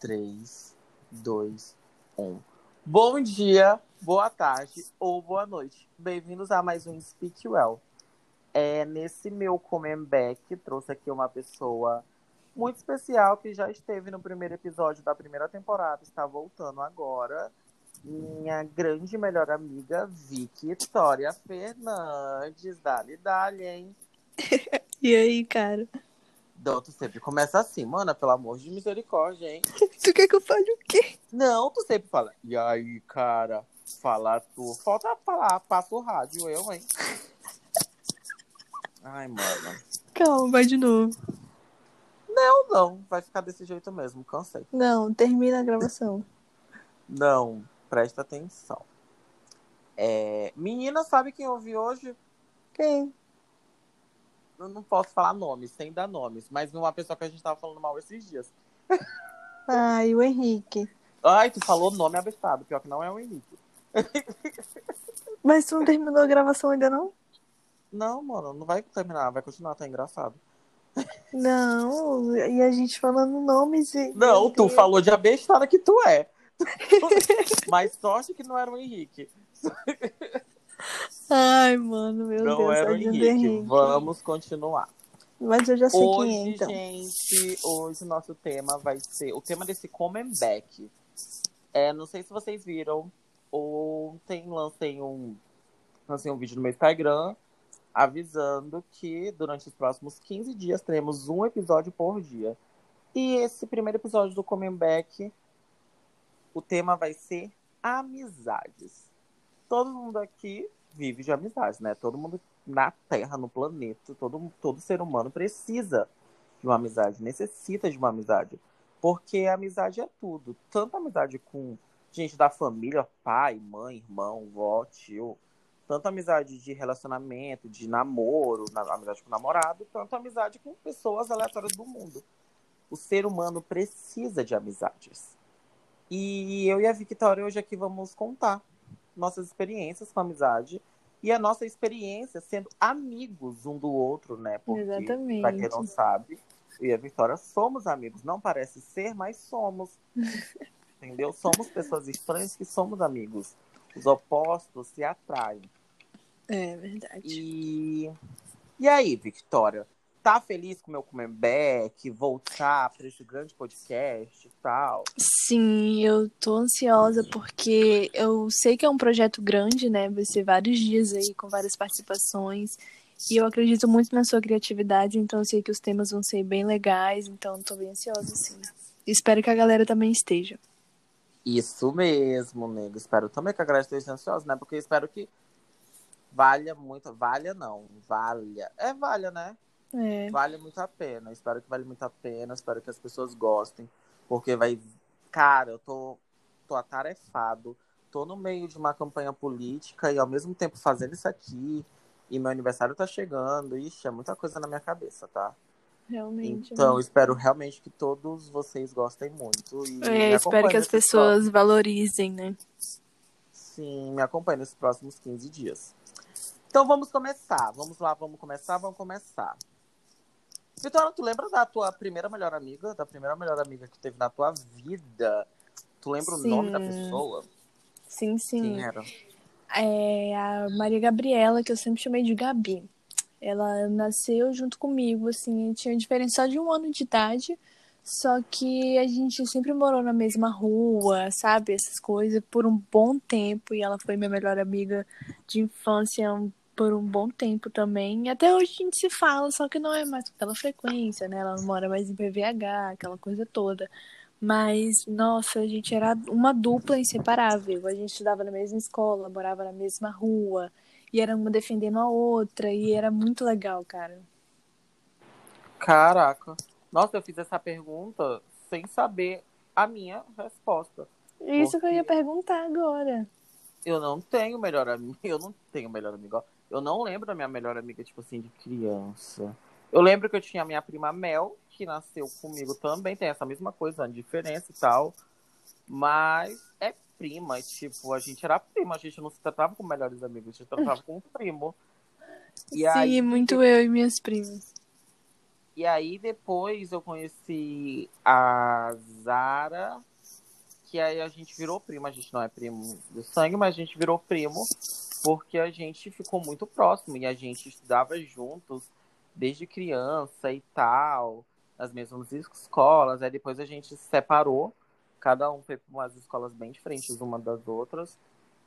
3, 2, 1. Bom dia, boa tarde ou boa noite. Bem-vindos a mais um Speak Well. É, nesse meu comeback, trouxe aqui uma pessoa muito especial que já esteve no primeiro episódio da primeira temporada, está voltando agora. Minha grande melhor amiga, Vicky Vitória Fernandes. Dali, dali, hein? E aí, cara? Então, tu sempre começa assim, mana, pelo amor de misericórdia, hein? Tu quer que eu fale o quê? Não, tu sempre fala. E aí, cara, fala tu. Falta falar, passa o rádio, eu, hein? Ai, mano. Calma, vai de novo. Não, não, vai ficar desse jeito mesmo, cansei. Não, termina a gravação. Não, presta atenção. É, menina, sabe quem eu vi hoje? Quem? Eu não posso falar nomes, sem dar nomes, mas uma pessoa que a gente tava falando mal esses dias. Ai, o Henrique. Ai, tu falou nome abestado, pior que não é o Henrique. Mas tu não terminou a gravação ainda não? Não, mano, não vai terminar, vai continuar, tá engraçado. Não, e a gente falando nomes e. Não, tu falou de abestada que tu é. Mas sorte que não era o Henrique. Ai, mano, meu não Deus, era o do Henrique. Henrique. Vamos continuar. Mas eu já sei Hoje, quem é, então. gente, hoje o nosso tema vai ser. O tema desse comeback. É, não sei se vocês viram. Ontem lancei um, lancei um vídeo no meu Instagram avisando que durante os próximos 15 dias teremos um episódio por dia. E esse primeiro episódio do comeback, o tema vai ser amizades. Todo mundo aqui vive de amizades, né? Todo mundo na Terra, no planeta, todo, todo ser humano precisa de uma amizade, necessita de uma amizade. Porque a amizade é tudo. Tanto amizade com gente da família, pai, mãe, irmão, vó, tio. Tanto amizade de relacionamento, de namoro, na- amizade com namorado, tanto amizade com pessoas aleatórias do mundo. O ser humano precisa de amizades. E eu e a Victoria hoje aqui vamos contar nossas experiências com amizade e a nossa experiência sendo amigos um do outro, né? Porque, Exatamente. pra quem não sabe, eu e a Victoria somos amigos. Não parece ser, mas somos. Entendeu? Somos pessoas estranhas que somos amigos. Os opostos se atraem. É verdade. E, e aí, Victoria? Tá feliz com o meu comeback? Voltar para esse grande podcast e tal? Sim, eu tô ansiosa porque eu sei que é um projeto grande, né? Vai ser vários dias aí com várias participações. E eu acredito muito na sua criatividade, então eu sei que os temas vão ser bem legais, então tô bem ansiosa, sim. Espero que a galera também esteja. Isso mesmo, nego. Espero também que a galera esteja ansiosa, né? Porque eu espero que valha muito. Valha não, valha. É valha, né? É, Vale muito a pena. Espero que vale muito a pena. Espero que as pessoas gostem. Porque vai. Cara, eu tô, tô atarefado. Tô no meio de uma campanha política e ao mesmo tempo fazendo isso aqui. E meu aniversário tá chegando. Ixi, é muita coisa na minha cabeça, tá? realmente. Então, né? espero realmente que todos vocês gostem muito. E É, espero que as pessoas valorizem, né? Sim, me acompanhe nesses próximos 15 dias. Então vamos começar. Vamos lá, vamos começar, vamos começar. Vitória, tu lembra da tua primeira melhor amiga? Da primeira melhor amiga que teve na tua vida? Tu lembra o nome da Sim. pessoa? Sim, sim. Quem era? É a Maria Gabriela, que eu sempre chamei de Gabi. Ela nasceu junto comigo, assim, tinha diferença só de um ano de idade, só que a gente sempre morou na mesma rua, sabe? Essas coisas, por um bom tempo, e ela foi minha melhor amiga de infância por um bom tempo também. Até hoje a gente se fala, só que não é mais com aquela frequência, né? Ela não mora mais em PVH, aquela coisa toda. Mas, nossa, a gente era uma dupla inseparável. A gente estudava na mesma escola, morava na mesma rua, e era uma defendendo a outra, e era muito legal, cara. Caraca. Nossa, eu fiz essa pergunta sem saber a minha resposta. Isso que eu ia Porque- perguntar agora. Eu não tenho melhor amiga. Eu não tenho melhor amiga. Eu não lembro da minha melhor amiga, tipo assim, de criança. Eu lembro que eu tinha a minha prima Mel, que nasceu comigo também, tem essa mesma coisa, a diferença e tal. Mas é prima, tipo, a gente era prima, a gente não se tratava como melhores amigos, a gente tratava como primo. E Sim, aí, muito eu e minhas primas. E aí depois eu conheci a Zara, que aí a gente virou primo. A gente não é primo do sangue, mas a gente virou primo porque a gente ficou muito próximo e a gente estudava juntos desde criança e tal, nas mesmas escolas. Aí depois a gente se separou, cada um foi para umas escolas bem diferentes uma das outras.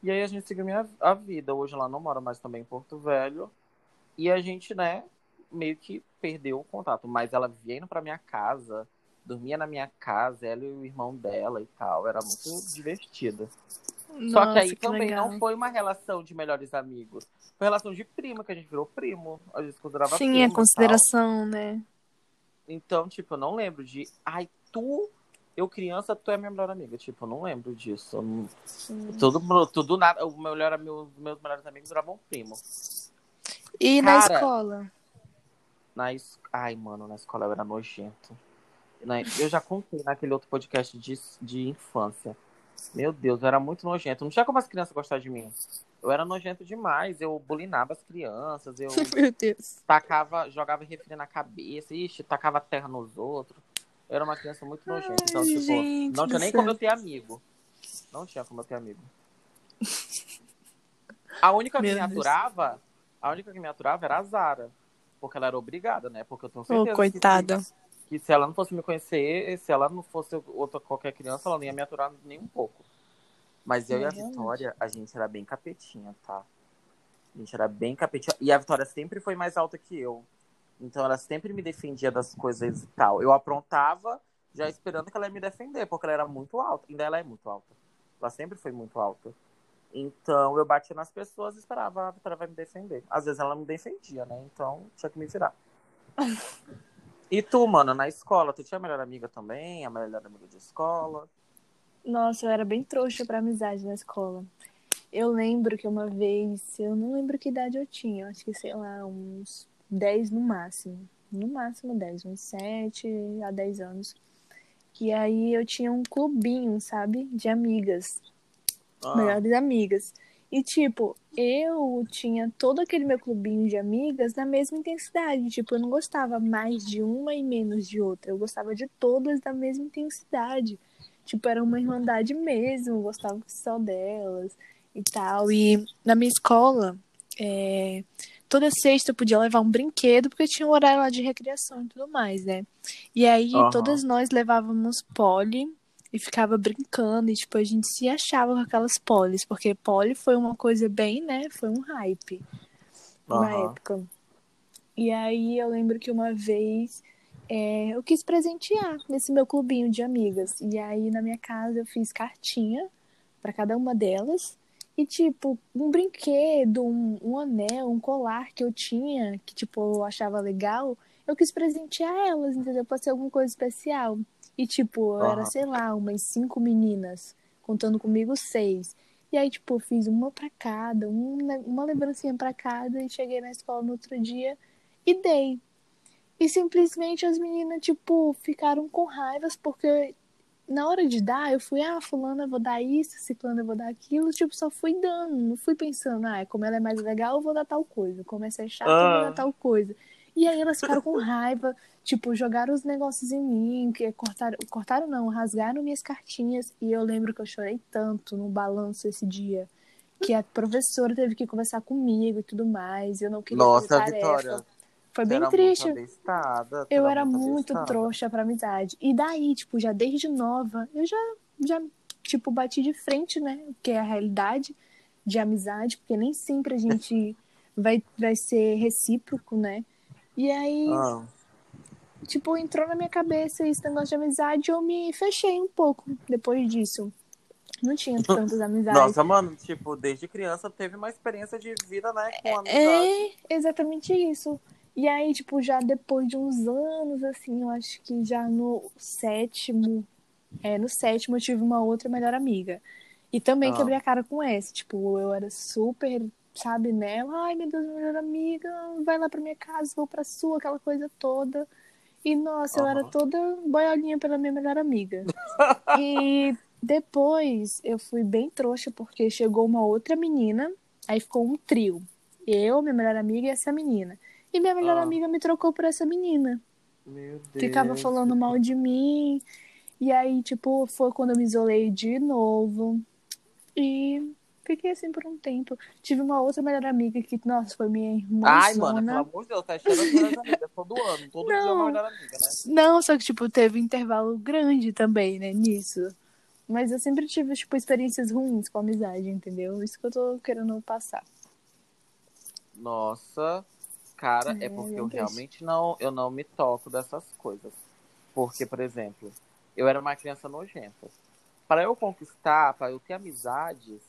E aí a gente seguiu minha, a vida. Hoje ela não mora mais também em Porto Velho. E a gente, né, meio que perdeu o contato. Mas ela vinha pra minha casa, dormia na minha casa, ela e o irmão dela e tal. Era muito divertida. Nossa, Só que aí que também legal. não foi uma relação de melhores amigos. Foi relação de prima, que a gente virou primo. A gente considerava Sim, primo é e tal. consideração, né? Então, tipo, eu não lembro de. Ai, tu. Eu, criança, tu é minha melhor amiga. Tipo, eu não lembro disso. Não- Sim. Tudo, tudo nada. O melhor, os meus melhores amigos viravam primo. E na Cara, escola? Na es... Ai, mano, na escola eu era nojento. Na- Eu já contei naquele outro podcast de, de infância. Meu Deus, eu era muito nojento. Não tinha como as crianças gostar de mim. Eu era nojento demais. Eu bulinava as crianças. Eu Meu Deus. tacava, jogava refri na cabeça. Ixi, tacava terra nos outros. Eu era uma criança muito nojenta. Então, Ai, tipo, gente não tinha nem céu. como eu ter amigo. Não tinha como eu ter amigo. A única que Meu me Deus. aturava, a única que me aturava era a Zara. Porque ela era obrigada, né? Porque eu tenho Ô, certeza que coitada. se- que se ela não fosse me conhecer, se ela não fosse outra qualquer criança, ela não ia me aturar nem um pouco. Mas eu É, e a. Vitória, a gente era bem capetinha, tá? A gente era bem capetinha. E a Vitória sempre foi mais alta que eu. Então ela sempre me defendia das coisas e tal. Eu aprontava já esperando que ela ia me defender, porque ela era muito alta. Ainda ela é muito alta. Ela sempre foi muito alta. Então eu batia nas pessoas e esperava a Vitória vai me defender. Às vezes ela me defendia, né? Então tinha que me virar. E tu, mano, na escola, tu tinha a melhor amiga também? A melhor amiga de escola? Nossa, eu era bem trouxa pra amizade na escola. Eu lembro que uma vez, eu não lembro que idade eu tinha, eu acho que, sei lá, uns 10 no máximo. No máximo 10, uns 7 a 10 anos. Que aí eu tinha um clubinho, sabe? De amigas. Ah, melhores amigas. E, tipo, eu tinha todo aquele meu clubinho de amigas na mesma intensidade. Tipo, eu não gostava mais de uma e menos de outra. Eu gostava de todas da mesma intensidade. Tipo, era uma irmandade mesmo. Eu gostava só delas e tal. E na minha escola, é, toda sexta eu podia levar um brinquedo, porque tinha um horário lá de recreação e tudo mais, né? E aí, Aham. todas nós levávamos pole e ficava brincando, e tipo, a gente se achava com aquelas polis, porque pole foi uma coisa bem, né? Foi um hype na aham. época. E aí eu lembro que uma vez é, eu quis presentear nesse meu clubinho de amigas. E aí na minha casa eu fiz cartinha para cada uma delas. E, tipo, um brinquedo, um, um anel, um colar que eu tinha, que, tipo, eu achava legal, eu quis presentear elas, entendeu? Pra ser alguma coisa especial. E, tipo, eu era, Aham. sei lá, umas cinco meninas, contando comigo seis. E aí, tipo, eu fiz uma pra cada, um, uma lembrancinha pra cada, e cheguei na escola no outro dia e dei. E simplesmente as meninas, tipo, ficaram com raivas, porque na hora de dar, eu fui, ah, fulana, eu vou dar isso, ciclana, eu vou dar aquilo, tipo, só fui dando, não fui pensando, ah, como ela é mais legal, eu vou dar tal coisa, como essa é chata, eu vou Ah. dar tal coisa. E aí elas ficaram com raiva, tipo, jogaram os negócios em mim, que cortaram, cortaram não, rasgaram minhas cartinhas, e eu lembro que eu chorei tanto no balanço esse dia, que a professora teve que conversar comigo e tudo mais, e eu não queria Nossa, fazer tarefa. Vitória. Foi bem triste. Eu era muito abestada. trouxa pra amizade. E daí, tipo, já desde nova, eu já, já tipo, bati de frente, né? O que é a realidade de amizade, porque nem sempre a gente vai, vai ser recíproco, né? E aí, Ah. Tipo, entrou na minha cabeça esse negócio de amizade eu me fechei um pouco depois disso. Não tinha tantas amizades. Nossa, mano, tipo, desde criança teve uma experiência de vida, né, com amizade. É exatamente isso. E aí, tipo, já depois de uns anos, assim, eu acho que já no sétimo, é, no sétimo eu tive uma outra melhor amiga. E também Ah. quebrei a cara com essa. Tipo, eu era super, sabe, nela. Ai, meu Deus, minha melhor amiga, vai lá pra minha casa, vou pra sua, aquela coisa toda. E, nossa, eu era toda boiolinha pela minha melhor amiga. E depois eu fui bem trouxa, porque chegou uma outra menina, aí ficou um trio. Eu, minha melhor amiga e essa menina. E minha melhor Ah. amiga me trocou por essa menina. Meu Deus. ficava falando mal de mim. E aí, tipo, foi quando eu me isolei de novo. E fiquei assim por um tempo. Tive uma outra melhor amiga que, nossa, foi minha irmã. Ai, mano, pelo amor de Deus, tá cheio das melhores amigas todo ano. Todo dia é uma melhor amiga, né? Não, só que, tipo, teve um intervalo grande também, né, nisso. Mas eu sempre tive, tipo, experiências ruins com amizade, entendeu? Isso que eu tô querendo passar. Nossa, cara, é, É, porque eu eu vejo. realmente não, eu não me toco dessas coisas. Porque, por exemplo, eu era uma criança nojenta. Para eu conquistar, para eu ter amizades,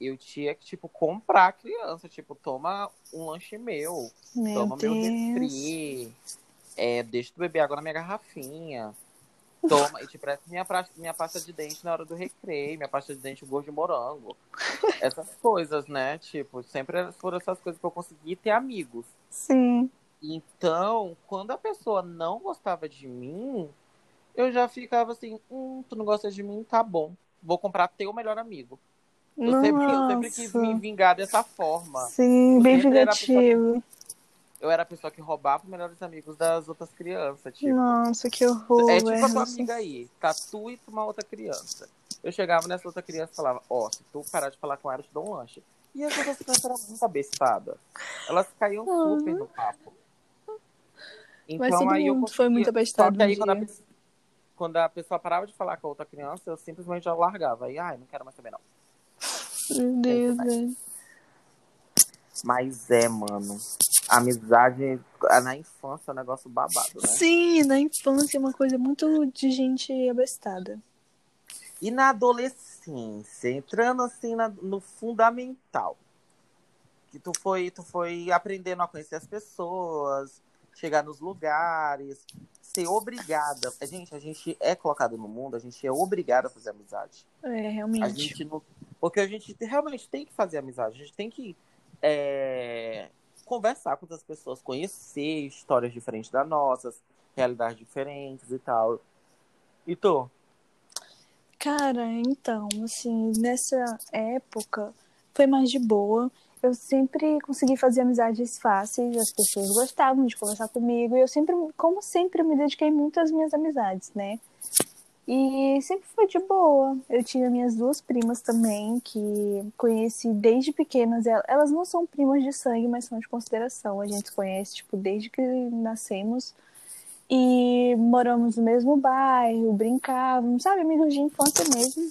eu tinha que, tipo, comprar a criança. Tipo, toma um lanche meu, Meu toma meu Deus. refri, é, deixa tu beber água na minha garrafinha. Toma, e te presta minha, pra- minha pasta de dente na hora do recreio, minha pasta de dente gosto de morango. Essas coisas, né? Tipo, sempre foram essas coisas que eu consegui ter amigos. Sim. Então, quando a pessoa não gostava de mim, eu já ficava assim, hum, tu não gosta de mim, tá bom. Vou comprar teu melhor amigo. Eu sempre, eu sempre quis me vingar dessa forma. Sim, Eu bem era vingativo. Eu era a pessoa que roubava os melhores amigos das outras crianças, tipo. Nossa, que horror. É tipo a tua amiga aí, tá tu e uma outra criança. Eu chegava nessa outra criança e falava, ó, se tu parar de falar com ela, eu te dou um lanche. E as outras crianças eram muito abestadas. Elas caíam Ah. super no papo. Então Mas todo aí eu foi muito abestado Só que aí um quando a, quando a pessoa parava de falar com a outra criança, eu simplesmente já largava. Aí, ai, não quero mais saber não. Meu Deus, velho. Mas é, mano. Amizade ah, na infância é um negócio babado, né? Sim, na infância é uma coisa muito de gente abestada. E na adolescência, entrando assim na- no fundamental, que tu foi, tu foi aprendendo a conhecer as pessoas, chegar nos lugares, ser obrigada. A gente, a gente é colocado no mundo, a gente é obrigada a fazer amizade. É, A realmente. gente não, porque a gente realmente tem que fazer amizade, a gente tem que é, conversar com outras pessoas, conhecer histórias diferentes das nossas, realidades diferentes e tal. E tu? Cara, então, assim, nessa época foi mais de boa. Eu sempre consegui fazer amizades fáceis, as pessoas gostavam de conversar comigo, e eu sempre, como sempre, me dediquei muito às minhas amizades, né? E sempre foi de boa. Eu tinha minhas duas primas também, que conheci desde pequenas. El- Elas não são primas de sangue, mas são de consideração. A gente se conhece, tipo, desde que nascemos. E moramos no mesmo bairro, brincávamos, sabe? Amigos de infância mesmo.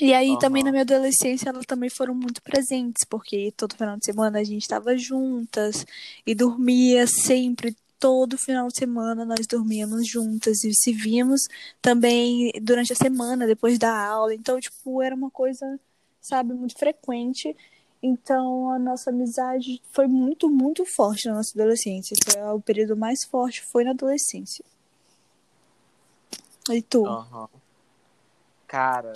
E aí Aham. também na minha adolescência elas também foram muito presentes, porque todo final de semana a gente estava juntas e dormia sempre, todo final de semana nós dormíamos juntas e se víamos também durante a semana, depois da aula. Então, tipo, era uma coisa, sabe, muito frequente. Então, a nossa amizade foi muito, muito forte na nossa adolescência. Foi o período mais forte foi na adolescência. E tu? Aham. Cara,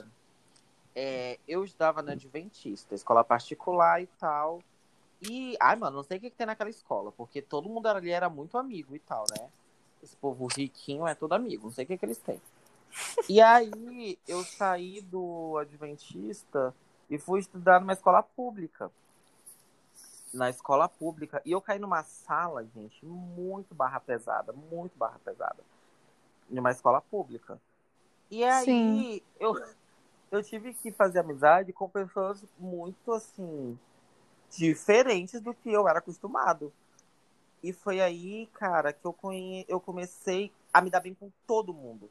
é, eu estudava na Adventista, escola particular e tal. E, ai, mano, não sei o que, que tem naquela escola, porque todo mundo ali era muito amigo e tal, né? Esse povo riquinho é todo amigo, não sei o que, que eles têm. E aí, eu saí do Adventista e fui estudar numa escola pública. Na escola pública. E eu caí numa sala, gente, muito barra pesada, muito barra pesada. Numa escola pública. E aí, Sim. eu, eu tive que fazer amizade com pessoas muito, assim, diferentes do que eu era acostumado. E foi aí, cara, que eu, conhe... eu comecei a me dar bem com todo mundo.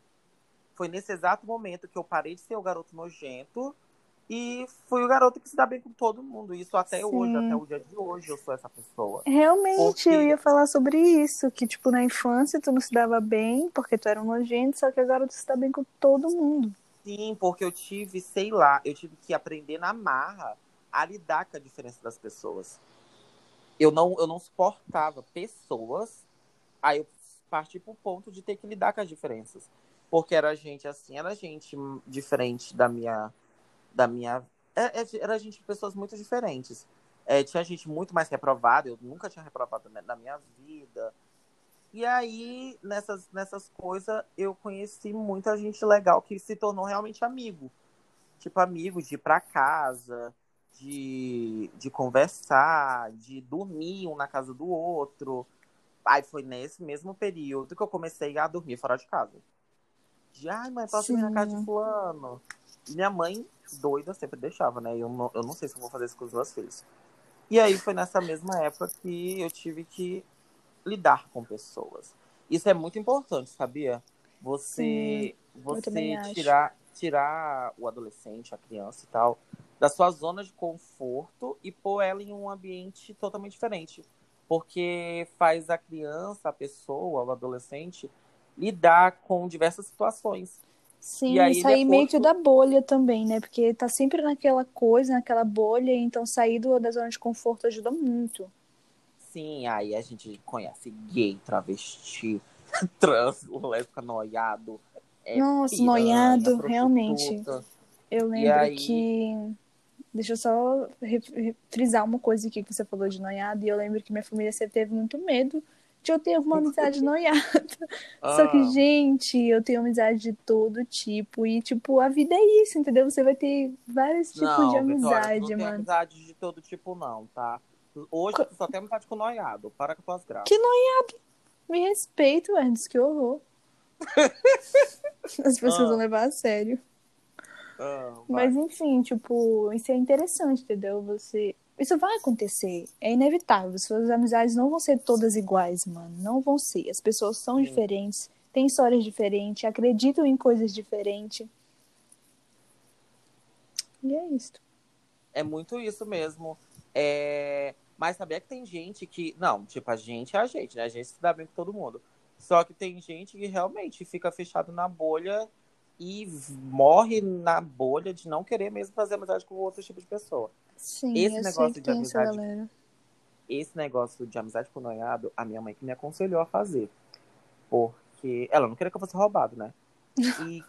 Foi nesse exato momento que eu parei de ser o garoto nojento e fui o garoto que se dá bem com todo mundo. Isso até Sim. hoje, até o dia de hoje eu sou essa pessoa. Realmente, Porque- eu ia falar sobre isso, que tipo, na infância tu não se dava bem, porque tu era um nojento, só que agora tu se dá bem com todo mundo. Sim, porque eu tive, sei lá, eu tive que aprender na marra a lidar com a diferença das pessoas. Eu não, eu não suportava pessoas, aí eu parti pro ponto de ter que lidar com as diferenças. Porque era gente assim, era gente diferente da minha. Da minha é- é- era gente de pessoas muito diferentes. É, tinha gente muito mais reprovada, eu nunca tinha reprovado na minha vida. E aí, nessas, nessas coisas, eu conheci muita gente legal que se tornou realmente amigo. Tipo, amigo de ir pra casa, de, de conversar, de dormir um na casa do outro. Aí foi nesse mesmo período que eu comecei a dormir fora de casa. De, ai, mãe, posso dormir na casa de fulano? Minha mãe, doida, sempre deixava, né? Eu não, eu não sei se eu vou fazer isso com os meus filhos. E aí foi nessa mesma época que eu tive que lidar com pessoas. Isso é muito importante, sabia? Você, Sim, você tirar, tirar o adolescente, a criança e tal, da sua zona de conforto e pôr ela em um ambiente totalmente diferente. Porque faz a criança, a pessoa, o adolescente, lidar com diversas situações. Sim, e aí, sair depois... meio que da bolha também, né? Porque tá sempre naquela coisa, naquela bolha, então sair do, da zona de conforto ajuda muito. Sim, aí a gente conhece gay, travesti, trans, lésbica, noiado. É Nossa, piranha, noiado, realmente. Eu lembro aí... que. Deixa eu só frisar uma coisa aqui que você falou de noiado, e eu lembro que minha família sempre teve muito medo de eu ter uma amizade noiada. Ah. Só que, gente, eu tenho amizade de todo tipo. E, tipo, a vida é isso, entendeu? Você vai ter vários tipos não, de amizade, Vitória, não mano. amizade de todo tipo, não, tá? Hoje Co... só tem amizade com noiado. Para com tuas graças. Que noiado? Me respeito, Ernest, que horror. As pessoas ah. vão levar a sério. Ah, Mas enfim, tipo, isso é interessante, entendeu? Você isso vai acontecer, é inevitável. Suas amizades não vão ser todas iguais, mano. Não vão ser. As pessoas são Sim. diferentes, têm histórias diferentes, acreditam em coisas diferentes. E é isso. É muito isso mesmo. É... Mas sabia que tem gente que. Não, tipo, a gente é a gente, né? A gente se dá bem com todo mundo. Só que tem gente que realmente fica fechado na bolha e morre na bolha de não querer mesmo fazer amizade com outro tipo de pessoa. Sim, esse eu negócio de amizade. Esse negócio de amizade com o noiado, a minha mãe que me aconselhou a fazer. Porque ela não queria que eu fosse roubado, né? E,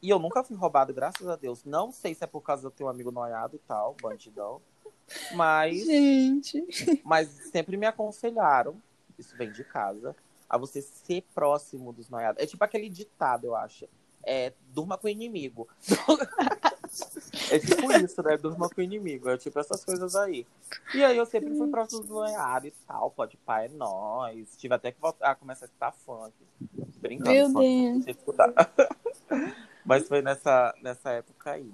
e eu nunca fui roubado, graças a Deus. Não sei se é por causa do teu amigo noiado e tal, bandidão. Mas. Gente. Mas sempre me aconselharam, isso vem de casa, a você ser próximo dos noiados. É tipo aquele ditado, eu acho. É, durma com o inimigo. É tipo isso, né? Durma com o inimigo. É tipo essas coisas aí. E aí eu sempre fui próximo do banhado e tal. Pode pai é nóis. Tive até que voltar a começar a escutar funk. Brincando, Meu funk, Deus. Mas foi nessa, nessa época aí.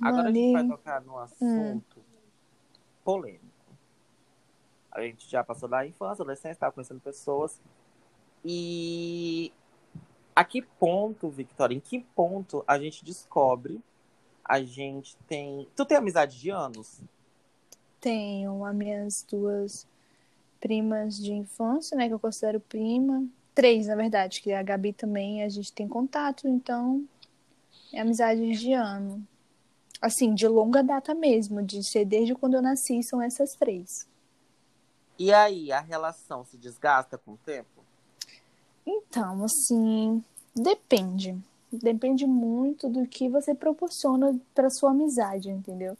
Agora a gente vai tocar num assunto hum. polêmico. A gente já passou da infância, adolescência, estava conhecendo pessoas. E a que ponto, Victoria, em que ponto a gente descobre a gente tem. Tu tem amizade de anos? Tenho. As minhas duas primas de infância, né? Que eu considero prima. Três, na verdade, que a Gabi também a gente tem contato, então é amizade de ano. Assim, de longa data mesmo, de ser desde quando eu nasci, são essas três. E aí, a relação se desgasta com o tempo? Então, assim, depende. Depende muito do que você proporciona para sua amizade, entendeu?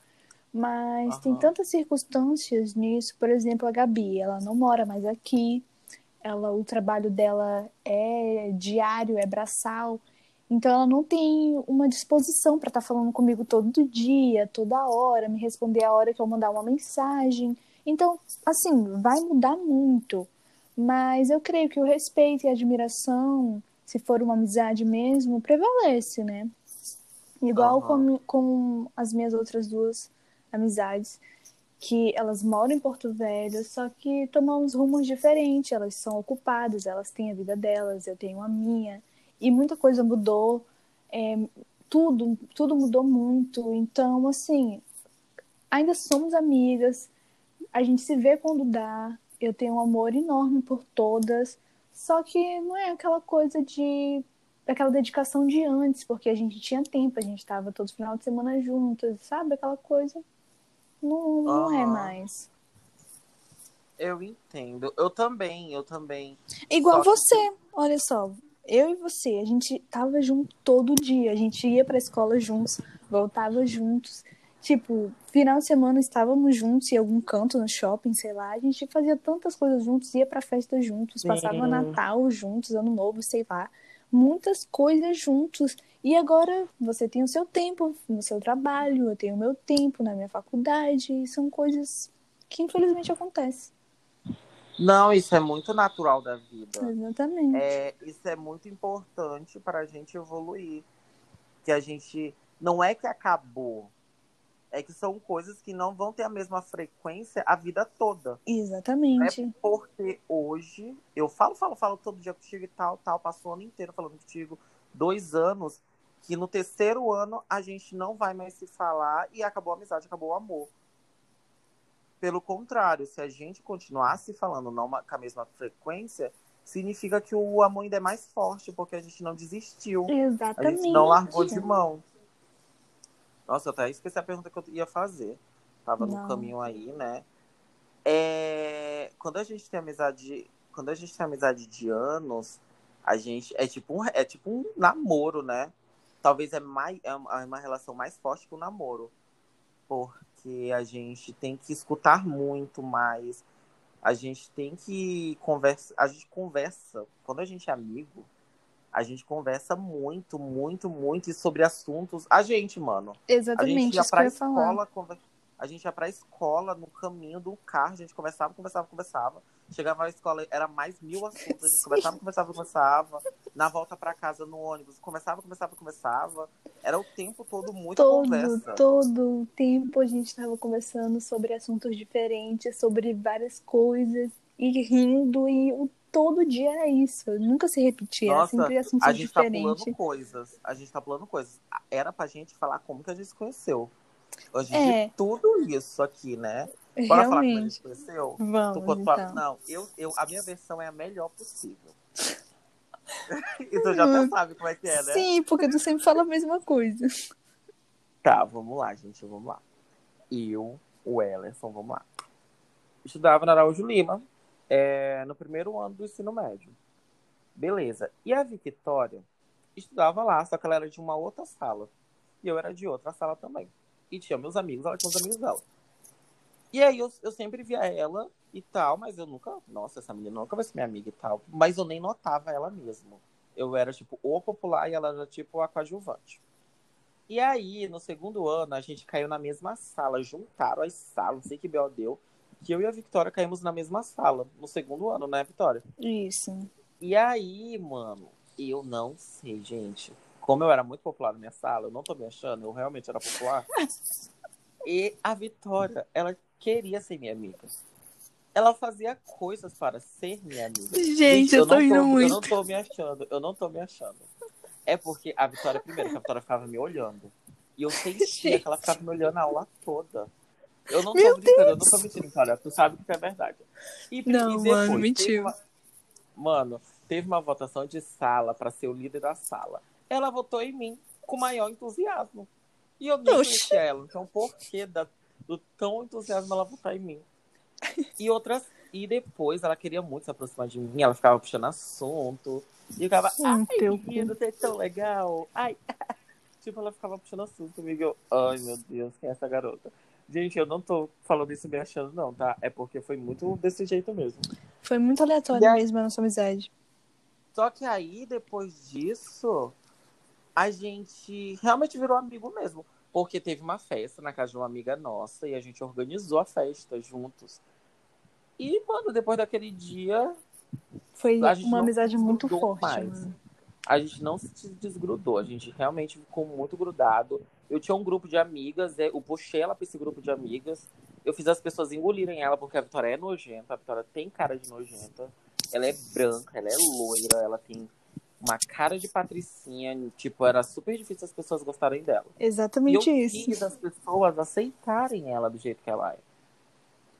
Mas uhum. tem tantas circunstâncias nisso. Por exemplo, a Gabi, ela não mora mais aqui. Ela, o trabalho dela é diário, é braçal. Então ela não tem uma disposição para estar tá falando comigo todo dia, toda hora, me responder a hora que eu mandar uma mensagem. Então, assim, vai mudar muito. Mas eu creio que o respeito e a admiração se for uma amizade mesmo, prevalece, né? Igual uhum. com, com as minhas outras duas amizades, que elas moram em Porto Velho, só que tomamos rumos diferentes, elas são ocupadas, elas têm a vida delas, eu tenho a minha, e muita coisa mudou, é, tudo, tudo mudou muito, então, assim, ainda somos amigas, a gente se vê quando dá, eu tenho um amor enorme por todas, só que não é aquela coisa de. aquela dedicação de antes, porque a gente tinha tempo, a gente estava todo final de semana juntas, sabe? Aquela coisa. Não, não é mais. Eu entendo. Eu também, eu também. Igual só você, que... olha só. Eu e você, a gente tava junto todo dia. A gente ia pra escola juntos, voltava juntos. Tipo, final de semana estávamos juntos em algum canto no shopping, sei lá. A gente fazia tantas coisas juntos, ia pra festa juntos, passava Natal juntos, Ano Novo, sei lá. Muitas coisas juntos. E agora você tem o seu tempo no seu trabalho, eu tenho o meu tempo na minha faculdade. E são coisas que infelizmente acontecem. Não, isso é muito natural da vida. Exatamente. É, isso é muito importante para a gente evoluir. Que a gente. Não é que acabou. É que são coisas que não vão ter a mesma frequência a vida toda. Exatamente. É porque hoje eu falo, falo, falo todo dia contigo e tal, tal, passo o ano inteiro falando contigo, dois anos, que no terceiro ano a gente não vai mais se falar e acabou a amizade, acabou o amor. Pelo contrário, se a gente continuar se falando não com a mesma frequência, significa que o amor ainda é mais forte, porque a gente não desistiu. Exatamente. A gente não largou de mão. Nossa, eu até esqueci a pergunta que eu ia fazer. Tava Não. no caminho aí, né? É... Quando a gente tem amizade. Quando a gente tem amizade de anos, a gente. É tipo um, é tipo um namoro, né? Talvez é, mais, é uma relação mais forte que o namoro. Porque a gente tem que escutar muito mais. A gente tem que conversar. A gente conversa. Quando a gente é amigo, a gente conversa muito, muito, muito e sobre assuntos. A gente, mano. A gente Exatamente, ia pra escola, conver- a gente ia pra escola no caminho do carro, a gente conversava, conversava, conversava. Chegava na escola, era mais mil assuntos, a gente conversava, conversava, conversava. Na volta pra casa no ônibus, conversava, conversava, conversava. Era o tempo todo muita Todo, conversa. todo o tempo a gente estava conversando sobre assuntos diferentes, sobre várias coisas, e rindo, e o, todo dia era isso. Nunca se repetia, Nossa, sempre assuntos A gente tá diferentes. pulando coisas. A gente tá pulando coisas. Era pra gente falar como que a gente se conheceu. Hoje É. tudo isso aqui, né? Bora falar como a gente Realmente. se conheceu? Vamos, Tu conta- então. Não, eu, eu, a minha versão é a melhor possível. e tu já até sabe como é que é, né? Sim, porque tu sempre fala a mesma coisa. Tá, vamos lá, gente, vamos lá. Eu, o Ellerson, vamos lá. Estudava na Araújo Lima, é, no primeiro ano do ensino médio. Beleza. E a Victoria estudava lá, só que ela era de uma outra sala. E eu era de outra sala também. E tinha meus amigos, ela tinha os amigos dela. E aí eu, eu sempre via ela e tal, mas eu nunca. Nossa, essa menina nunca vai ser minha amiga e tal. Mas eu nem notava ela mesmo. Eu era, tipo, o popular e ela era, tipo, a coadjuvante. E aí, no segundo ano, a gente caiu na mesma sala. Juntaram as salas, não sei que Bel deu. Que eu e a Vitória caímos na mesma sala. No segundo ano, né, Vitória? Isso. E aí, mano, eu não sei, gente. Como eu era muito popular na minha sala, eu não tô me achando, eu realmente era popular. e a Vitória, ela queria ser minha amiga. Ela fazia coisas para ser minha amiga. Gente, eu tô não rindo Eu muito. não tô me achando, eu não tô me achando. É porque a Vitória, primeiro, que a Vitória ficava me olhando. E eu sentia Gente. que ela ficava me olhando a aula toda. Eu não Meu tô brincando, eu não tô mentindo, Vitória. Tu sabe que isso é verdade. E, Não, e depois, mano, teve mentiu. uma- Mano, teve uma votação de sala para ser o líder da sala. Ela votou em mim com maior entusiasmo. E eu Oxi. conhecia ela. Então, por que da, do tão entusiasmo ela votar em mim? E outras. E depois ela queria muito se aproximar de mim. Ela ficava puxando assunto. E eu ficava, Hum, ai, teu menino, você é tão legal. Ai. Tipo, ela ficava puxando assunto comigo. Eu, ai, meu Deus, quem é essa garota? Gente, eu não tô falando isso me achando, não, tá? É porque foi muito desse jeito mesmo. Foi muito aleatório aí- mesmo a nossa amizade. Só que aí, depois disso, a gente realmente virou amigo mesmo. Porque teve uma festa na casa de uma amiga nossa e a gente organizou a festa juntos. E, mano, depois daquele dia, Foi uma amizade muito forte, mais. a gente não se desgrudou. A gente realmente ficou muito grudado. Eu tinha um grupo de amigas, é, eu puxei ela pra esse grupo de amigas. Eu fiz as pessoas engolirem ela, porque a Vitória é nojenta. A Vitória tem cara de nojenta. Ela é branca, ela é loira, ela tem uma cara de patricinha. Tipo, era super difícil as pessoas gostarem dela. E eu Exatamente isso. fiz as pessoas aceitarem ela do jeito que ela é.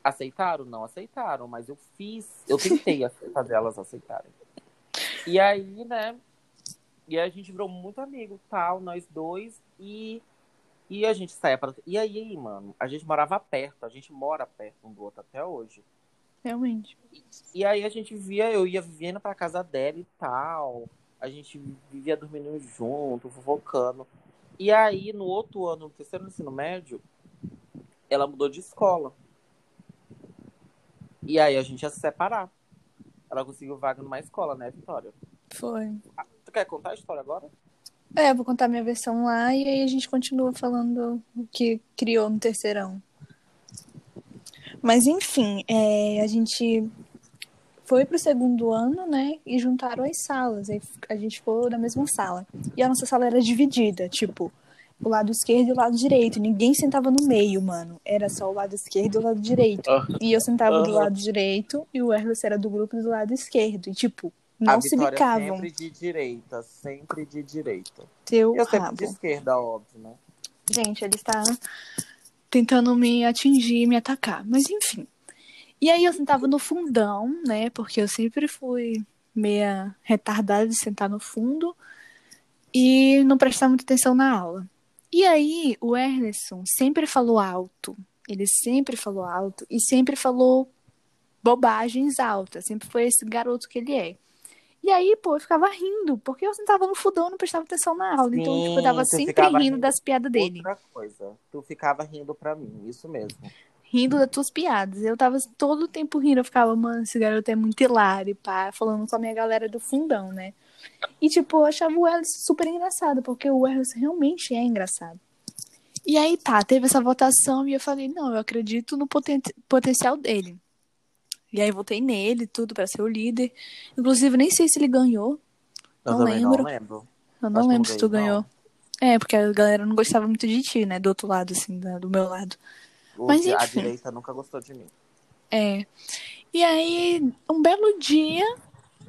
Aceitaram? Não aceitaram, mas eu fiz, eu tentei fazer elas aceitarem. E aí, né? E aí a gente virou muito amigo, tal, nós dois, e, e a gente saía pra. E aí, mano, a gente morava perto, a gente mora perto um do outro até hoje. Realmente. E aí a gente via, eu ia vivendo pra casa dela e tal. A gente vivia dormindo junto, fofocando. E aí, no outro ano, no terceiro ensino médio, ela mudou de escola. E aí a gente ia se separar. Ela conseguiu vaga numa escola, né, Vitória? Foi. Tu quer contar a história agora? É, eu vou contar minha versão lá e aí a gente continua falando o que criou no terceirão. Mas enfim, é, a gente foi pro segundo ano, né? E juntaram as salas. Aí a gente ficou na mesma sala. E a nossa sala era dividida, tipo, o lado esquerdo e o lado direito. Ninguém sentava no meio, mano. Era só o lado esquerdo e o lado direito. Uhum. E eu sentava do Aham. lado direito e o Erlos era do grupo do lado esquerdo. E, tipo, não a se Vitória bicavam. sempre de direita, sempre de direita. Teu Eu sempre rabo. de esquerda, óbvio, né? Gente, ele está tentando me atingir me atacar. Mas enfim. E aí eu sentava no fundão, né? Porque eu sempre fui meia retardada de sentar no fundo e não prestar muita atenção na aula. E aí o Erneson sempre falou alto. Ele sempre falou alto e sempre falou bobagens altas. Sempre foi esse garoto que ele é. E aí, pô, eu ficava rindo, porque eu sentava no fundão e não prestava atenção na aula. então, Sim, tipo, eu tava sempre rindo rindo. das piadas dele. Outra coisa, tu ficava rindo pra mim, isso mesmo. rindo das tuas piadas. Eu tava todo o tempo rindo, eu ficava, mano, esse garoto é muito hilário, pá, falando com a minha galera do fundão, né? E, tipo, eu achava o Ellis super engraçado, porque o Ellis realmente é engraçado. E aí, tá, teve essa votação e eu falei, não, eu acredito no poten potencial dele. E aí votei nele, tudo, pra ser o líder. Inclusive, nem sei se ele ganhou. Eu Não lembro. não lembro. Eu Acho não que lembro não se tu ganhei, ganhou. É, porque a galera não gostava muito de ti, né? Do outro lado, assim, do meu lado. O Mas, de- a enfim. direita nunca gostou de mim. É. E aí, um belo dia,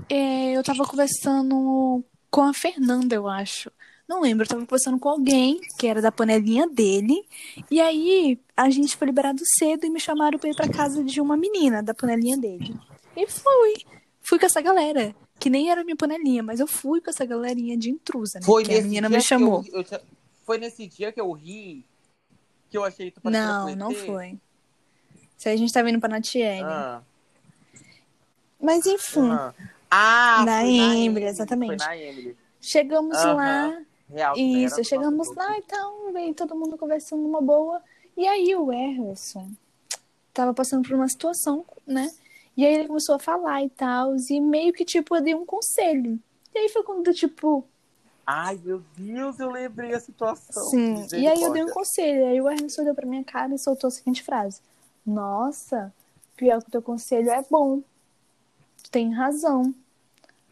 é, eu tava conversando com a Fernanda, eu acho. Não lembro, eu tava conversando com alguém que era da panelinha dele. E aí, a gente foi liberado cedo e me chamaram pra ir pra casa de uma menina da panelinha dele. E fui. Fui com essa galera. Que nem era minha panelinha, mas eu fui com essa galerinha de intrusa, né? Foi que a menina me chamou. eu- eu foi nesse dia que eu ri, que eu achei tu Não, não foi. Isso aí a gente tava indo pra Natiele. Ah, Mas enfim, ah. Ah, Na foi Emily, exatamente. Foi na Emily. chegamos Aham. lá. Real, Isso, chegamos lá grupo. e tal, veio todo mundo conversando numa boa. E aí o Emerson tava passando por uma situação, né? E aí ele começou a falar e tal, e meio que, tipo, eu dei um conselho. E aí foi quando, tipo, Ai, meu Deus, eu lembrei a situação. sim. E aí eu dei um conselho. Aí o Emerson olhou pra minha cara e soltou a seguinte frase: Nossa, pior que o teu conselho é bom. Tu tem razão.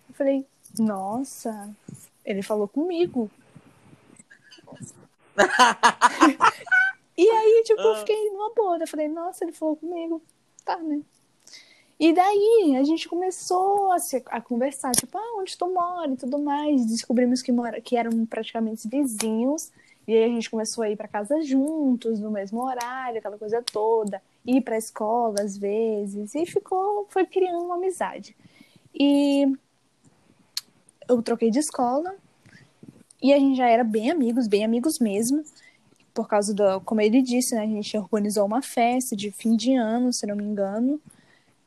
Eu falei, nossa, ele falou comigo. E aí, tipo, eu Ah. fiquei numa boa. Eu falei, nossa, ele falou comigo. Tá, né? E daí a gente começou a, se, a conversar, tipo, ah, onde tu mora e tudo mais. Descobrimos que, mora, que eram praticamente vizinhos. E aí a gente começou a ir pra casa juntos, no mesmo horário, aquela coisa toda. Ir pra escola às vezes. E ficou, foi criando uma amizade. E eu troquei de escola. E a gente já era bem amigos, bem amigos mesmo por causa do, como ele disse, né, a gente organizou uma festa de fim de ano, se não me engano,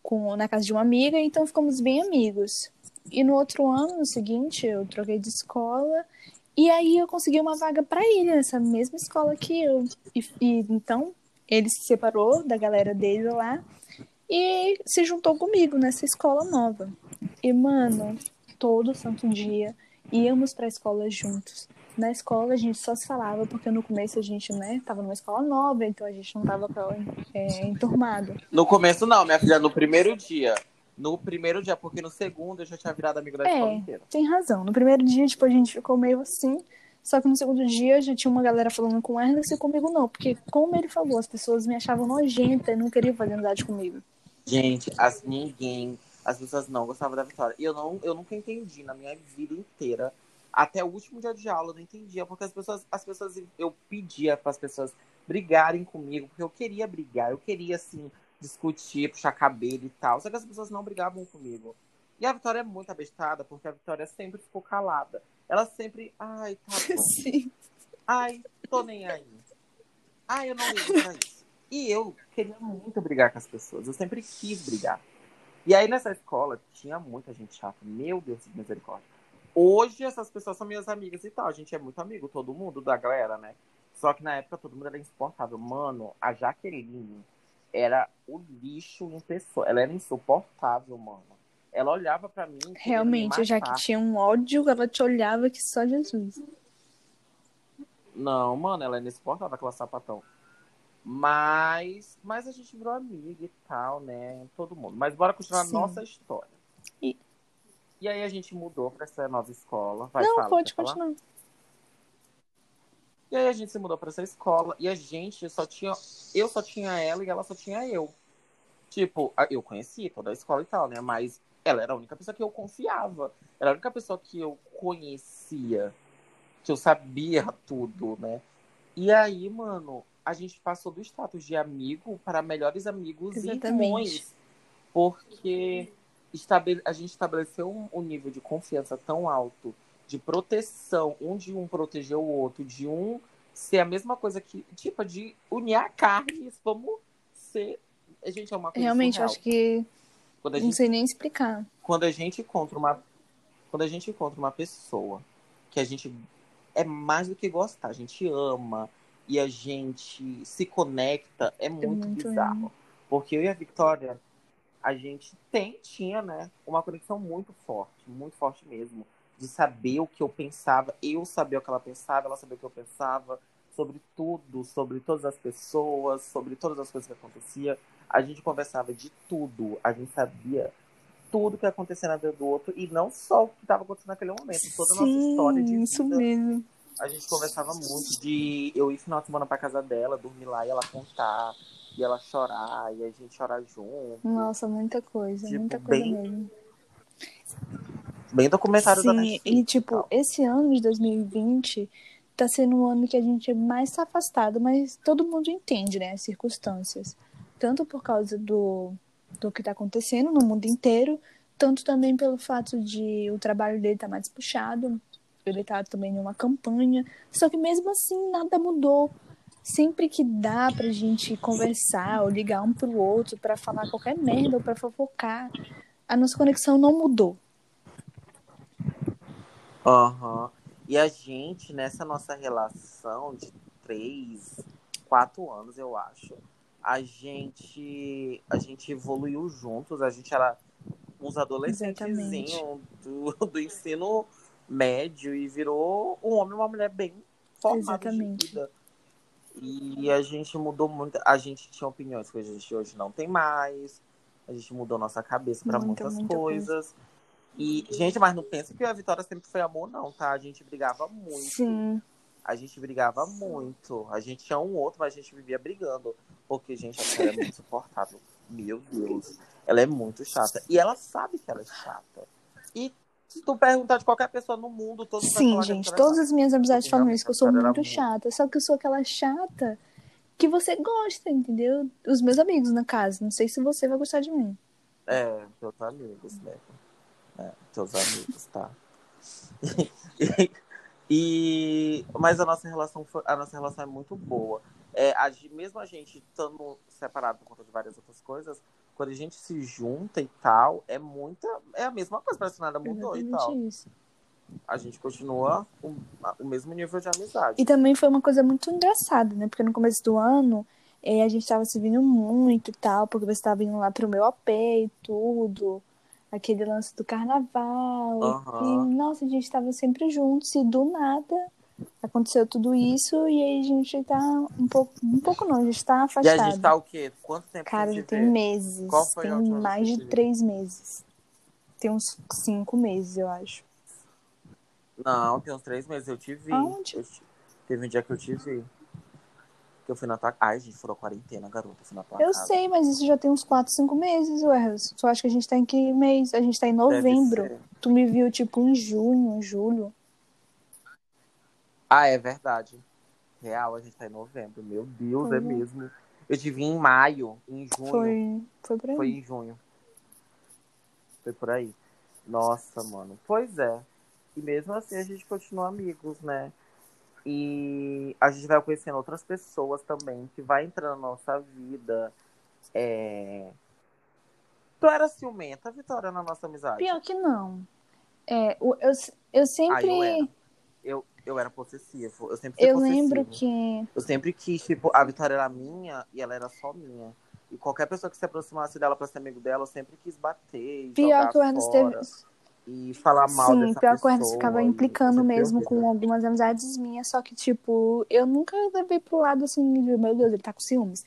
com, na casa de uma amiga, então ficamos bem amigos. E no outro ano, no seguinte, eu troquei de escola e aí eu consegui uma vaga para ele nessa mesma escola que eu. E, e então ele se separou da galera dele lá e se juntou comigo nessa escola nova. E mano, todo santo dia íamos para a escola juntos na escola a gente só se falava, porque no começo a gente, né, tava numa escola nova, então a gente não tava é, enturmado. No começo, não, minha filha, no primeiro dia. No primeiro dia, porque no segundo eu já tinha virado amigo da escola É, inteira. tem razão. No primeiro dia, tipo, a gente ficou meio assim, só que no segundo dia já tinha uma galera falando com o Ernest e comigo não, porque como ele falou, as pessoas me achavam nojenta e não queriam fazer amizade comigo. Gente, as, ninguém, as pessoas não gostavam da Vitória. E eu, não, eu nunca entendi na minha vida inteira. Até o último dia de aula eu não entendia, porque as pessoas, as pessoas eu pedia para as pessoas brigarem comigo, porque eu queria brigar, eu queria assim discutir, puxar cabelo e tal. Só que as pessoas não brigavam comigo. E a Vitória é muito abestada, porque a Vitória sempre ficou calada. Ela sempre, ai, tá bom. Sim. Ai, tô nem aí. Ai, eu não ligo pra isso. E eu queria muito brigar com as pessoas. Eu sempre quis brigar. E aí nessa escola tinha muita gente chata. Meu Deus de misericórdia. Hoje essas pessoas são minhas amigas e tal. A gente é muito amigo, todo mundo da galera, né? Só que na época todo mundo era insuportável. Mano, a Jaqueline era o lixo em pessoa. Ela era insuportável, mano. Ela olhava pra mim. Realmente, já que tinha um ódio, ela te olhava que só Jesus. Não, mano, ela é insuportável, aquela sapatão. Mas, mas a gente virou amiga e tal, né? Todo mundo. Mas bora continuar a nossa história. E aí a gente mudou pra essa nova escola. Vai, Não, fala, pode quer falar? continuar. E aí a gente se mudou pra essa escola e a gente só tinha. Eu só tinha ela e ela só tinha eu. Tipo, eu conheci toda a escola e tal, né? Mas ela era a única pessoa que eu confiava. Era a única pessoa que eu conhecia. Que eu sabia tudo, né? E aí, mano, a gente passou do status de amigo para melhores amigos e Exatamente. irmãos. Porque a gente estabeleceu um, um nível de confiança tão alto, de proteção, um de um proteger o outro, de um ser a mesma coisa que, tipo, de unir a carne, vamos ser. A gente é uma coisa Realmente, eu surreal. acho que Quando a não gente sei nem explicar. quando a gente encontra uma quando a gente encontra uma pessoa que a gente é mais do que gostar, a gente ama e a gente se conecta, é muito, muito bizarro. Porque eu e a Victoria, a gente tem, tinha, né, uma conexão muito forte, muito forte mesmo, de saber o que eu pensava, eu saber o que ela pensava, ela saber o que eu pensava, sobre tudo, sobre todas as pessoas, sobre todas as coisas que aconteciam. A gente conversava de tudo, a gente sabia tudo que ia acontecer na vida do outro e não só o que estava acontecendo naquele momento, toda a nossa história de Sim, isso vida. mesmo. A gente conversava muito de eu ir final de semana pra casa dela, dormir lá e ela contar, e ela chorar, e a gente chorar junto. Nossa, muita coisa, Tipo, muita coisa bem mesmo. Bem documentário da Sim, Netflix. e tipo, tal. esse ano de 2020 tá sendo um ano que a gente mais tá afastado, mas todo mundo entende, né, as circunstâncias. Tanto por causa do, do que tá acontecendo no mundo inteiro, tanto também pelo fato de o trabalho dele tá mais puxado, ele tá também numa campanha, só que mesmo assim nada mudou. Sempre que dá pra gente conversar ou ligar um pro outro pra falar qualquer merda ou pra fofocar, a nossa conexão não mudou. Aham. E a gente, nessa nossa relação de três, quatro anos, eu acho, a gente, a gente evoluiu juntos, a gente era uns adolescentezinhos do, do ensino médio e virou um homem e uma mulher bem formados de vida. E a gente mudou muito. A gente tinha opiniões que a gente hoje não tem mais. A gente mudou nossa cabeça para Muita, muitas muita coisas. E, gente, mas não pensa que a Vitória sempre foi amor, não, tá? A gente brigava muito. Sim, A gente brigava muito. A gente tinha um outro, mas a gente vivia brigando. Porque, gente, a Vitória é muito insuportável. Meu Deus. Ela é muito chata. E ela sabe que ela é chata. E se tu perguntar de qualquer pessoa no mundo, todos vão sim, a gente. É Todas as minhas amizades falam isso, que eu sou muito chata. Só que eu sou aquela chata que você gosta, entendeu? Os meus amigos na casa. Não sei se você vai gostar de mim. É, teus amigos, né? É, teus amigos, tá? e, mas a nossa relação foi, a nossa relação é muito boa. É, a, mesmo a gente estando separado por conta de várias outras coisas, quando a gente se junta e tal, é muita. É a mesma coisa, parece que nada mudou e tal. Exatamente isso. A gente continua o, o mesmo nível de amizade. E também foi uma coisa muito engraçada, né? Porque no começo do ano eh, a gente tava se vendo muito e tal, porque você tava indo lá pro meu AP e tudo. Aquele lance do carnaval. Aham. E, nossa, a gente tava sempre juntos e do nada aconteceu tudo isso e aí a gente tá um pouco. Um pouco não, a gente tá E a afastado. gente tá o quê? Quanto tempo Cara, já tem ver? meses. Qual foi tem mais de três meses. Tem uns cinco meses, eu acho. Não, tem uns três meses eu te vi. Aonde? Eu te- Teve um dia que eu te vi. Que eu fui na tua Ai, gente, furou quarentena, garota. Eu fui na tua Eu casa. sei, mas isso já tem uns quatro, cinco meses, ué. Tu acha que a gente tá em que mês? A gente tá em novembro. Tu me viu, tipo, em junho, julho. Ah, é verdade. Real, a gente tá em novembro. Meu Deus, é é. mesmo. Eu te vi em maio, em junho. Foi, foi por aí. Foi em junho. Foi por aí. Nossa, mano. Pois é. E mesmo assim a gente continua amigos, né? E a gente vai conhecendo outras pessoas também, que vai entrando na nossa vida. É... Tu era ciumenta, Vitória, na nossa amizade? Pior que não. É, eu, eu sempre. Ah, eu era. Eu, eu era possessivo. Eu sempre eu possessivo. lembro que. Eu sempre quis, tipo, a Vitória era minha e ela era só minha. E qualquer pessoa que se aproximasse dela pra ser amigo dela, eu sempre quis bater. Pior que o Ernest teve. E falar mal Sim, dessa pior que o Ernest pessoa, ficava implicando mesmo com né? algumas amizades minhas, só que, tipo, eu nunca levei pro lado assim de, meu Deus, ele tá com ciúmes.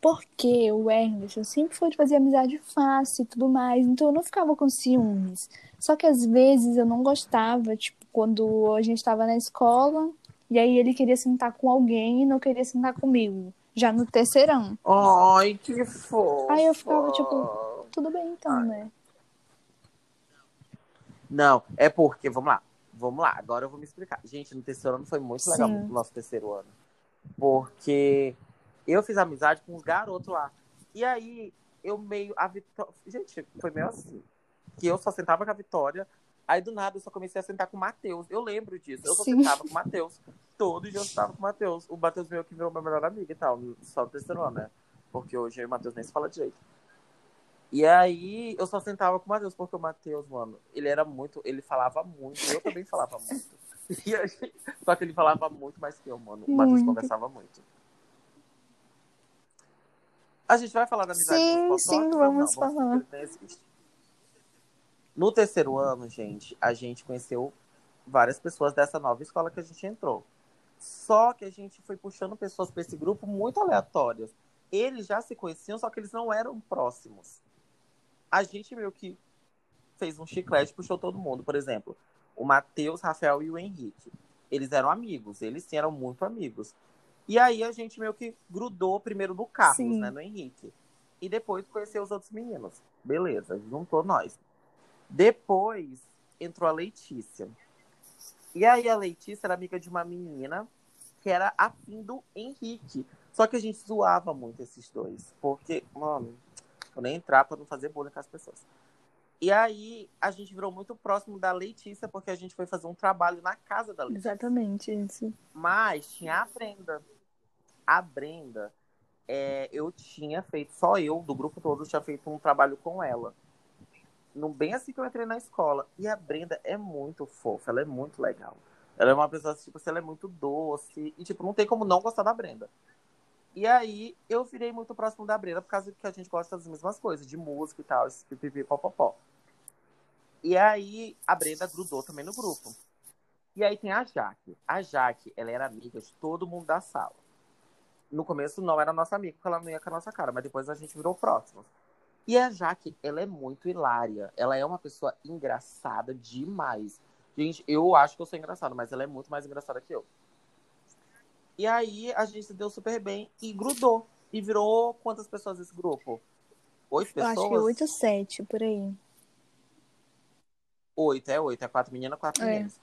Porque o Anderson sempre foi de fazer amizade fácil e tudo mais, então eu não ficava com ciúmes. Só que às vezes eu não gostava, tipo, quando a gente estava na escola, e aí ele queria sentar com alguém e não queria sentar comigo. Já no terceirão. Ai, que fofo. Aí eu ficava, tipo, tudo bem então, Ai. né? Não, é porque, vamos lá, vamos lá, agora eu vou me explicar. Gente, no terceiro ano foi muito legal o nosso terceiro ano. Porque eu fiz amizade com uns garotos lá. E aí, eu meio. A Vitória. Gente, foi meio assim. Que eu só sentava com a Vitória. Aí do nada eu só comecei a sentar com o Matheus. Eu lembro disso. Eu só Sim. sentava com o Matheus. Todo dia eu sentava com o Matheus. O Matheus meio que virou meu melhor amigo e tal. Só ano, né? Porque hoje eu e o Matheus nem se fala direito. E aí eu só sentava com o Matheus, porque o Matheus, mano, ele era muito. Ele falava muito, eu também falava muito. Gente, só que ele falava muito mais que eu, mano. O Matheus conversava muito. A gente vai falar da amizade sim, dos Sim, vamos não, falar. No terceiro ano, gente, a gente conheceu várias pessoas dessa nova escola que a gente entrou. Só que a gente foi puxando pessoas para esse grupo muito aleatórias. Eles já se conheciam, só que eles não eram próximos a gente meio que fez um chiclete, puxou todo mundo. Por exemplo, o Matheus, Rafael e o Henrique. Eles eram amigos, eles sim eram muito amigos. E aí a gente meio que grudou primeiro no Carlos, sim. né, no Henrique. E depois conheceu os outros meninos. Beleza, juntou nós. Depois entrou a Letícia. E aí a Letícia era amiga de uma menina que era afim do Henrique. Só que a gente zoava muito esses dois. Porque, mano, Vou nem entrar para não fazer bullying com as pessoas. E aí a gente virou muito próximo da Letícia, porque a gente foi fazer um trabalho na casa da Letícia. Exatamente isso. Mas tinha a Brenda. A Brenda, é, eu tinha feito, só eu, do grupo todo, tinha feito um trabalho com ela. No, bem assim que eu entrei na escola. E a Brenda é muito fofa, ela é muito legal. Ela é uma pessoa, tipo, assim, ela é muito doce. E, tipo, não tem como não gostar da Brenda. E aí eu virei muito próximo da Brenda por causa que a gente gosta das mesmas coisas, de música e tal, esse pipipi popopó. E aí a Brenda grudou também no grupo. E aí tem a Jaque. A Jaque, ela era amiga de todo mundo da sala. No começo não era nossa amiga, porque ela não ia com a nossa cara, mas depois a gente virou próximos. E a Jaque, ela é muito hilária. Ela é uma pessoa engraçada demais. Gente, eu acho que eu sou engraçado, mas ela é muito mais engraçada que eu. E aí a gente se deu super bem e grudou. E virou quantas pessoas esse grupo? Oito pessoas? Eu acho que oito sete, por aí. Oito, é oito. É quatro meninas, quatro é. meninos.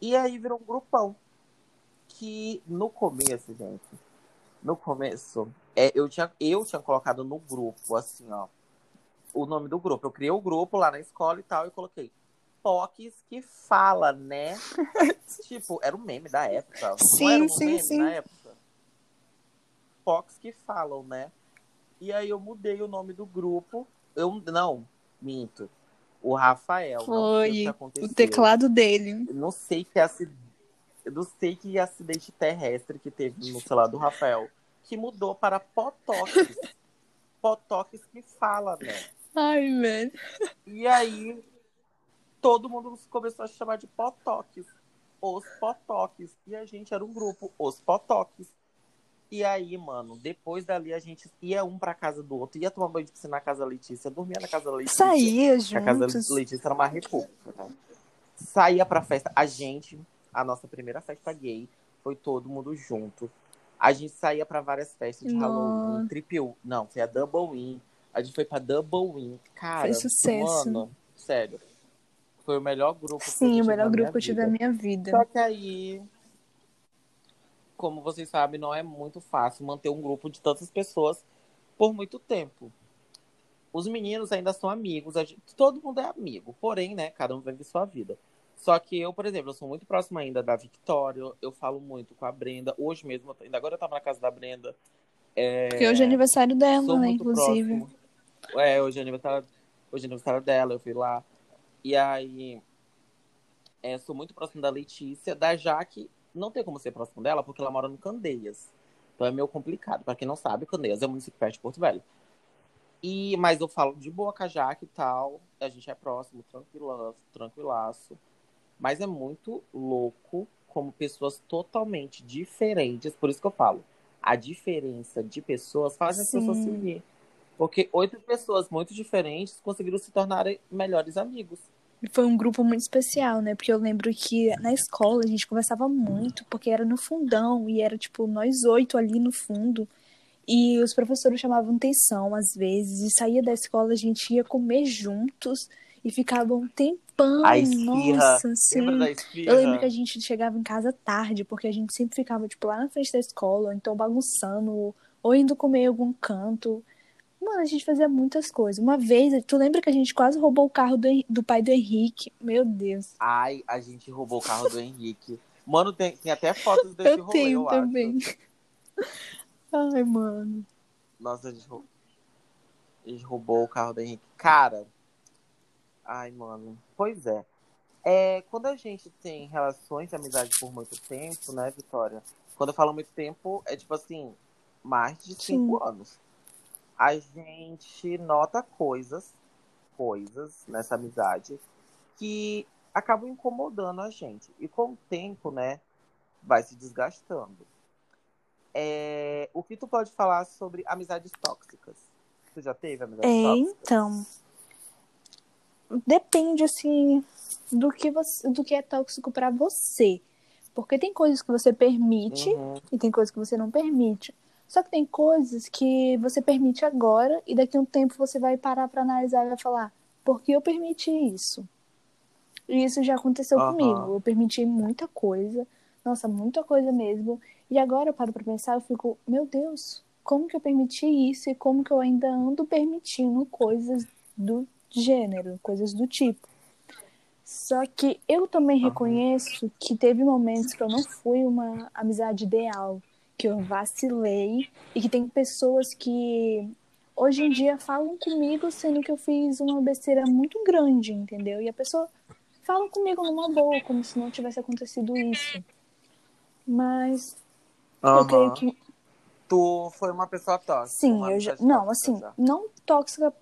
E aí virou um grupão. Que no começo, gente, no começo, é, eu, tinha, eu tinha colocado no grupo, assim, ó, o nome do grupo. Eu criei o grupo lá na escola e tal, e coloquei POCs que fala, né? tipo, era um meme da época. Sim, um sim, meme sim. Na época. POCs que falam, né? E aí eu mudei o nome do grupo. Eu não, minto. O Rafael. Foi o teclado dele. não sei que acidente. Não sei que acidente terrestre que teve no celular do Rafael. Que mudou para Potoques. Potoques que fala, né? Ai, velho. E aí todo mundo começou a chamar de potoques. Os potoques. E a gente era um grupo, os potoques. E aí, mano, depois dali a gente ia um pra casa do outro, ia tomar banho de piscina na casa da Letícia, dormia na casa da Letícia. Saía juntos. A casa da Letícia era uma república? Saía pra festa. A gente, a nossa primeira festa gay, foi todo mundo junto. A gente saía pra várias festas de Nossa. Halloween, triple. Não, foi a Double Win. A gente foi pra Double Win. Cara, foi sucesso. mano, sério. Foi o melhor grupo. Sim, o melhor grupo que eu tive da minha vida. Só que aí, como vocês sabem, não é muito fácil manter um grupo de tantas pessoas por muito tempo. Os meninos ainda são amigos, gente, todo mundo é amigo, porém, né, cada um vive sua vida. Só que eu, por exemplo, eu sou muito próximo ainda da Victoria, eu falo muito com a Brenda. Hoje mesmo, ainda agora eu tava na casa da Brenda. É... Porque hoje é aniversário dela, né, inclusive. Próximo. É, hoje é aniversário, hoje é aniversário dela, eu fui lá. E aí, é, sou muito próximo da Letícia. Da Jaque, não tem como ser próximo dela, porque ela mora no Candeias. Então é meio complicado. Para quem não sabe, Candeias é um município perto de Porto Velho. E, mas eu falo de boa com a Jaque e tal. A gente é próximo, tranquilaço, tranquilaço. Mas é muito louco como pessoas totalmente diferentes. Por isso que eu falo. a diferença de pessoas faz as pessoas se unir. Porque oito pessoas muito diferentes conseguiram se tornar melhores amigos. Foi um grupo muito especial, né? Porque eu lembro que na escola a gente conversava muito, porque era no fundão, e era tipo nós oito ali no fundo. E os professores chamavam atenção às vezes, e saía da escola, a gente ia comer juntos e ficava um tempão. A esfirra. Nossa, sim. Eu lembro que a gente chegava em casa tarde, porque a gente sempre ficava, tipo, lá na frente da escola, ou então bagunçando, ou indo comer em algum canto. Mano, a gente fazia muitas coisas. Uma vez, tu lembra que a gente quase roubou o carro do, do pai do Henrique? Meu Deus. Ai, a gente roubou o carro do Henrique. Mano, tem, tem até fotos desse eu rolê, tenho eu também. acho. Ai, mano. Nossa, a gente, roubou, a gente roubou o carro do Henrique. Cara, ai, mano. Pois é. é. Quando a gente tem relações de amizade por muito tempo, né, Vitória? Quando eu falo muito tempo, é tipo assim, mais de cinco anos. A gente nota coisas, coisas nessa amizade que acabam incomodando a gente. E com o tempo, né, vai se desgastando. É, o que tu pode falar sobre amizades tóxicas? Tu já teve amizades É, tóxicas? então. Depende, assim, do que, você, do que é tóxico pra você. Porque tem coisas que você permite Uhum. e tem coisas que você não permite. Só que tem coisas que você permite agora e daqui a um tempo você vai parar pra analisar e vai falar: por que eu permiti isso? E isso já aconteceu Aham. comigo. Eu permiti muita coisa, nossa, muita coisa mesmo. E agora eu paro pra pensar, eu fico: meu Deus, como que eu permiti isso e como que eu ainda ando permitindo coisas do gênero, coisas do tipo. Só que eu também reconheço que teve momentos que eu não fui uma amizade ideal, que eu vacilei e que tem pessoas que hoje em dia falam comigo sendo que eu fiz uma besteira muito grande, entendeu? E a pessoa fala comigo numa boa, como se não tivesse acontecido isso. Mas eu creio que Tu foi uma pessoa tóxica. Sim, eu já. Não, assim, já. não tóxica to-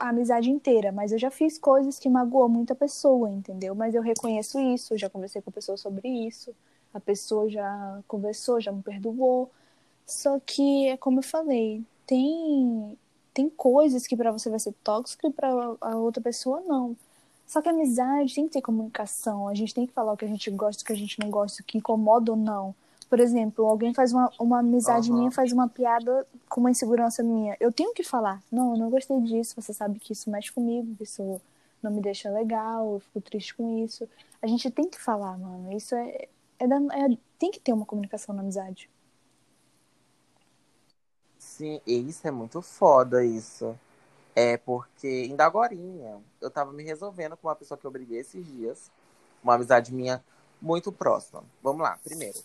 a amizade inteira, mas eu já fiz coisas que magoou muita pessoa, entendeu? Mas eu reconheço isso, já conversei com a pessoa sobre isso, a pessoa já conversou, já me perdoou. Só que é como eu falei, tem tem coisas que pra você vai ser tóxico e pra a outra pessoa não. Só que amizade tem que ter comunicação, a gente tem que falar o que a gente gosta, o que a gente não gosta, o que incomoda ou não. Por exemplo, alguém faz uma, uma amizade Aham. minha, faz uma piada com uma insegurança minha. Eu tenho que falar. Não, eu não gostei disso. Você sabe que isso mexe comigo, isso não me deixa legal, eu fico triste com isso. A gente tem que falar, mano. Isso é. é, da- é- tem que ter uma comunicação na amizade. Sim, isso é muito foda, isso. É porque, ainda agorinha, eu tava me resolvendo com uma pessoa que eu briguei esses dias. Uma amizade minha muito próxima. Vamos lá, primeiro.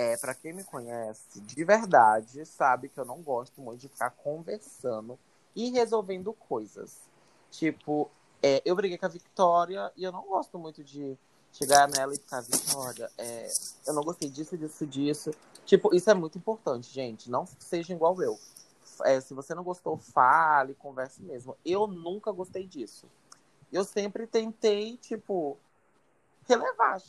É, para quem me conhece de verdade, sabe que eu não gosto muito de ficar conversando e resolvendo coisas. Tipo, é, eu briguei com a Victoria e eu não gosto muito de chegar nela e ficar, Victoria, é, eu não gostei disso, disso, disso. Tipo, isso é muito importante, gente. Não seja igual eu. É, se você não gostou, fale, converse mesmo. Eu nunca gostei disso. Eu sempre tentei, tipo, relevar.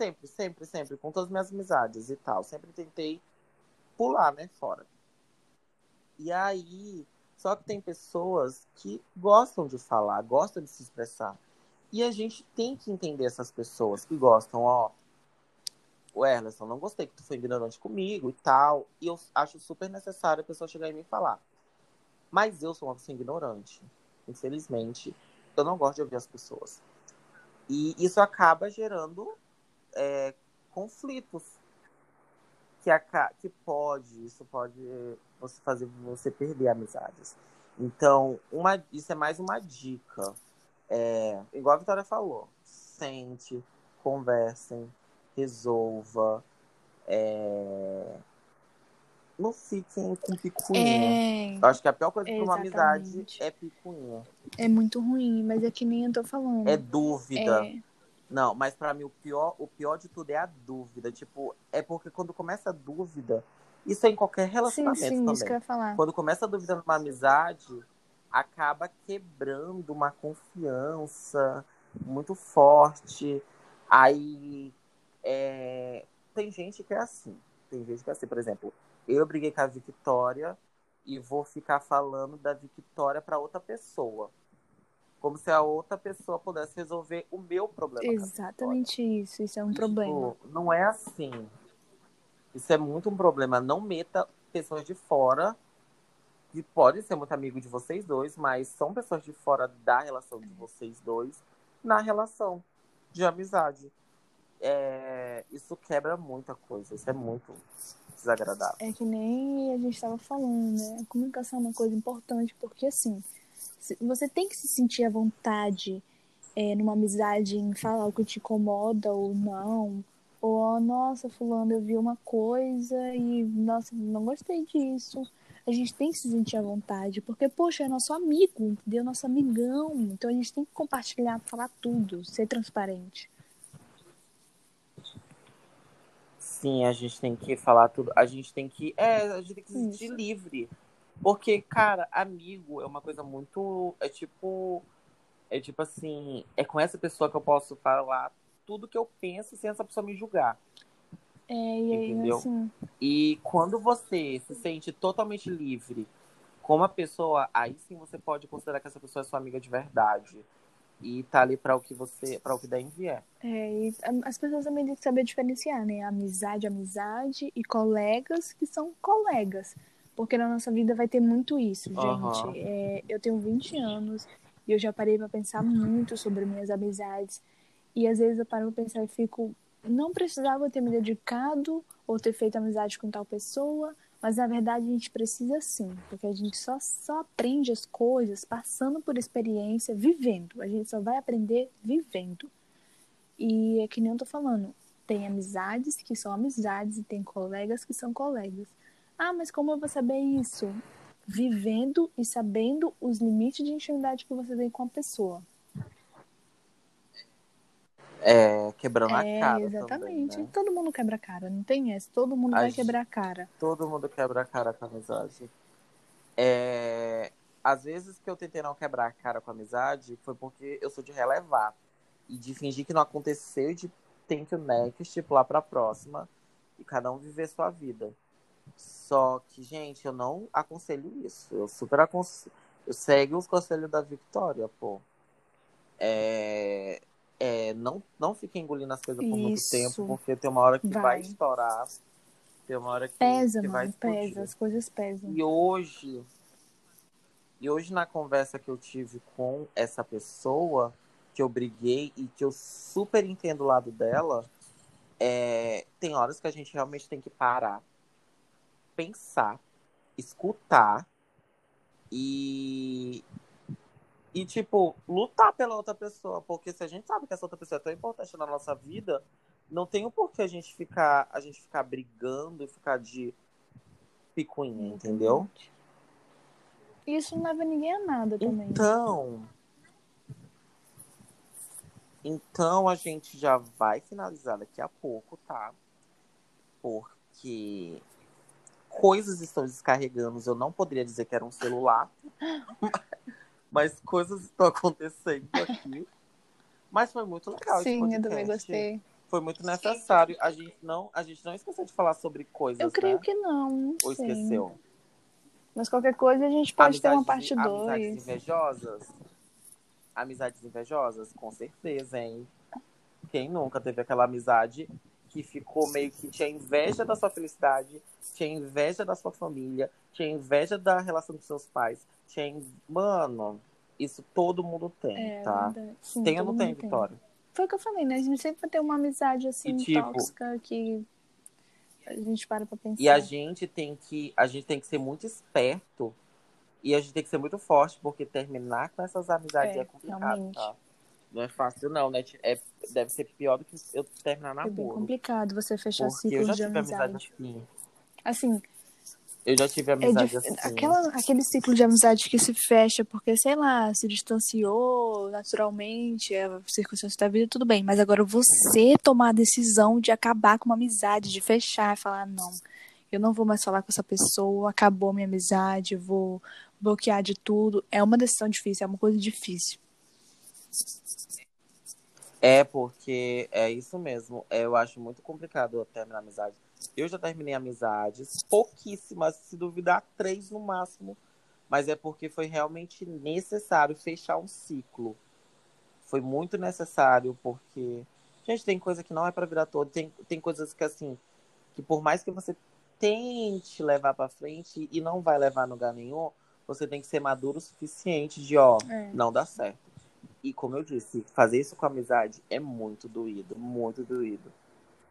Sempre, sempre, sempre. Com todas as minhas amizades e tal. Sempre tentei pular, né, fora. E aí, só que tem pessoas que gostam de falar, gostam de se expressar. E a gente tem que entender essas pessoas que gostam, ó. O Erlerson, não gostei que tu foi ignorante comigo e tal. E eu acho super necessário a pessoa chegar e falar. Mas eu sou uma pessoa ignorante. Infelizmente, eu não gosto de ouvir as pessoas. E isso acaba gerando é, conflitos. Que, aca- que pode, isso pode você fazer você perder amizades. Então, uma, isso é mais uma dica. É, igual a Vitória falou, sente, conversem, resolva. é, não fiquem com picuinha. É, Eu acho que a pior coisa pra uma amizade é picuinha. é muito ruim, mas é que nem eu tô falando. É dúvida. É, Não, mas pra mim o pior, o pior de tudo é a dúvida. Tipo, é porque quando começa a dúvida, isso é em qualquer sim, relacionamento sim, também. isso que eu ia falar. Quando começa a dúvida numa amizade, acaba quebrando uma confiança muito forte. Aí é, tem gente que é assim. tem gente que é assim, por exemplo, eu briguei com a Victoria e vou ficar falando da Victoria para outra pessoa. Como se a outra pessoa pudesse resolver o meu problema. Exatamente isso, isso é um tipo, problema. Não é assim. Isso é muito um problema. Não meta pessoas de fora, que podem ser muito amigo de vocês dois, mas são pessoas de fora da relação de vocês dois, na relação de amizade. É, isso quebra muita coisa, isso é muito desagradável. É que nem a gente estava falando, né? A comunicação é uma coisa importante, porque assim, você tem que se sentir à vontade é, numa amizade em falar o que te incomoda ou não. Ou, oh, nossa, fulano, eu vi uma coisa e, nossa, não gostei disso. A gente tem que se sentir à vontade, porque, poxa, é nosso amigo, entendeu? Nosso amigão. Então a gente tem que compartilhar, falar tudo, ser transparente. Sim, a gente tem que falar tudo. A gente tem que. É, a gente tem que se sentir Isso. livre. Porque, cara, amigo é uma coisa muito. É tipo. É tipo assim. É com essa pessoa que eu posso falar tudo que eu penso sem essa pessoa me julgar. É, e aí, entendeu? Assim... E quando você se sente totalmente livre com uma pessoa, aí sim você pode considerar que essa pessoa é sua amiga de verdade e tá ali para o que você, para o que der em vier. É, e as pessoas também têm que saber diferenciar, né? Amizade, amizade e colegas que são colegas. Porque na nossa vida vai ter muito isso, gente. Uhum. É, eu tenho 20 anos e eu já parei para pensar muito sobre minhas amizades. E às vezes eu paro pra pensar e fico, não precisava ter me dedicado ou ter feito amizade com tal pessoa, mas na verdade a gente precisa sim, porque a gente só, só aprende as coisas passando por experiência, vivendo. A gente só vai aprender vivendo. E é que nem eu tô falando, tem amizades que são amizades e tem colegas que são colegas. Ah, mas como eu vou saber isso? Vivendo e sabendo os limites de intimidade que você tem com a pessoa. É, quebrando é, a cara. Exatamente. Também, né? Todo mundo quebra a cara, não tem essa. Todo mundo a vai gente, quebrar a cara. Todo mundo quebra a cara com a amizade. É, às vezes que eu tentei não quebrar a cara com a amizade foi porque eu sou de relevar. E de fingir que não aconteceu e de tem que o next, lá pra próxima. E cada um viver sua vida. Só que, gente, eu não aconselho isso. Eu super aconselho. Eu segue os conselhos da Victoria, pô. É, é, não, não fique engolindo as coisas por Isso. muito tempo, porque tem uma hora que vai, vai estourar. Tem uma hora que, pesa, que vai explodir. pesa, as coisas pesam. E hoje, e hoje na conversa que eu tive com essa pessoa, que eu briguei e que eu super entendo o lado dela, é, tem horas que a gente realmente tem que parar, pensar, escutar e, e, tipo, lutar pela outra pessoa. Porque se a gente sabe que essa outra pessoa é tão importante na nossa vida, não tem o porquê a gente ficar, a gente ficar brigando e ficar de picuinha, entendeu? Isso não leva ninguém a nada também. Então. Então a gente já vai finalizar daqui a pouco, tá? Porque coisas estão descarregando. Eu não poderia dizer que era um celular. mas coisas estão acontecendo aqui. Mas foi muito legal. Sim, eu também gostei. Foi muito necessário. A gente não, a gente não esqueceu de falar sobre coisas. Eu creio né? que não. não Ou sei. esqueceu? Mas qualquer coisa a gente pode amizades, ter uma parte 2. Amizades invejosas? Amizades invejosas? Com certeza, hein? Quem nunca teve aquela amizade que ficou meio que tinha inveja da sua felicidade, tinha inveja da sua família, tinha inveja da relação com seus pais, tinha. Mano, isso todo mundo tem, é, tá? Sim, tem ou não tem, tem, Vitória? Foi o que eu falei, né? A gente sempre vai ter uma amizade assim, e, tipo, tóxica que a gente para pra pensar. E a gente tem que. A gente tem que ser muito esperto e a gente tem que ser muito forte, porque terminar com essas amizades é, é complicado, realmente. tá? Não é fácil, não, né? É, deve ser pior do que eu terminar na é boa. É complicado você fechar ciclos de amizade. amizade assim. assim, eu já tive é amizade é assim. Aquela, aquele ciclo de amizade que se fecha porque, sei lá, se distanciou naturalmente, é a circunstância da vida, tudo bem. Mas agora você tomar a decisão de acabar com uma amizade, de fechar, falar, não, eu não vou mais falar com essa pessoa, acabou minha amizade, vou bloquear de tudo. É uma decisão difícil, é uma coisa difícil. É, porque é isso mesmo. Eu acho muito complicado terminar amizade. Eu já terminei amizades, pouquíssimas, se duvidar, três no máximo. Mas é porque foi realmente necessário fechar um ciclo. Foi muito necessário, porque. Gente, tem coisa que não é para virar todo. Tem, tem coisas que, assim, que por mais que você tente levar para frente e não vai levar no lugar nenhum, você tem que ser maduro o suficiente de, ó, é. não dá certo. E como eu disse, fazer isso com amizade é muito doído, muito doído.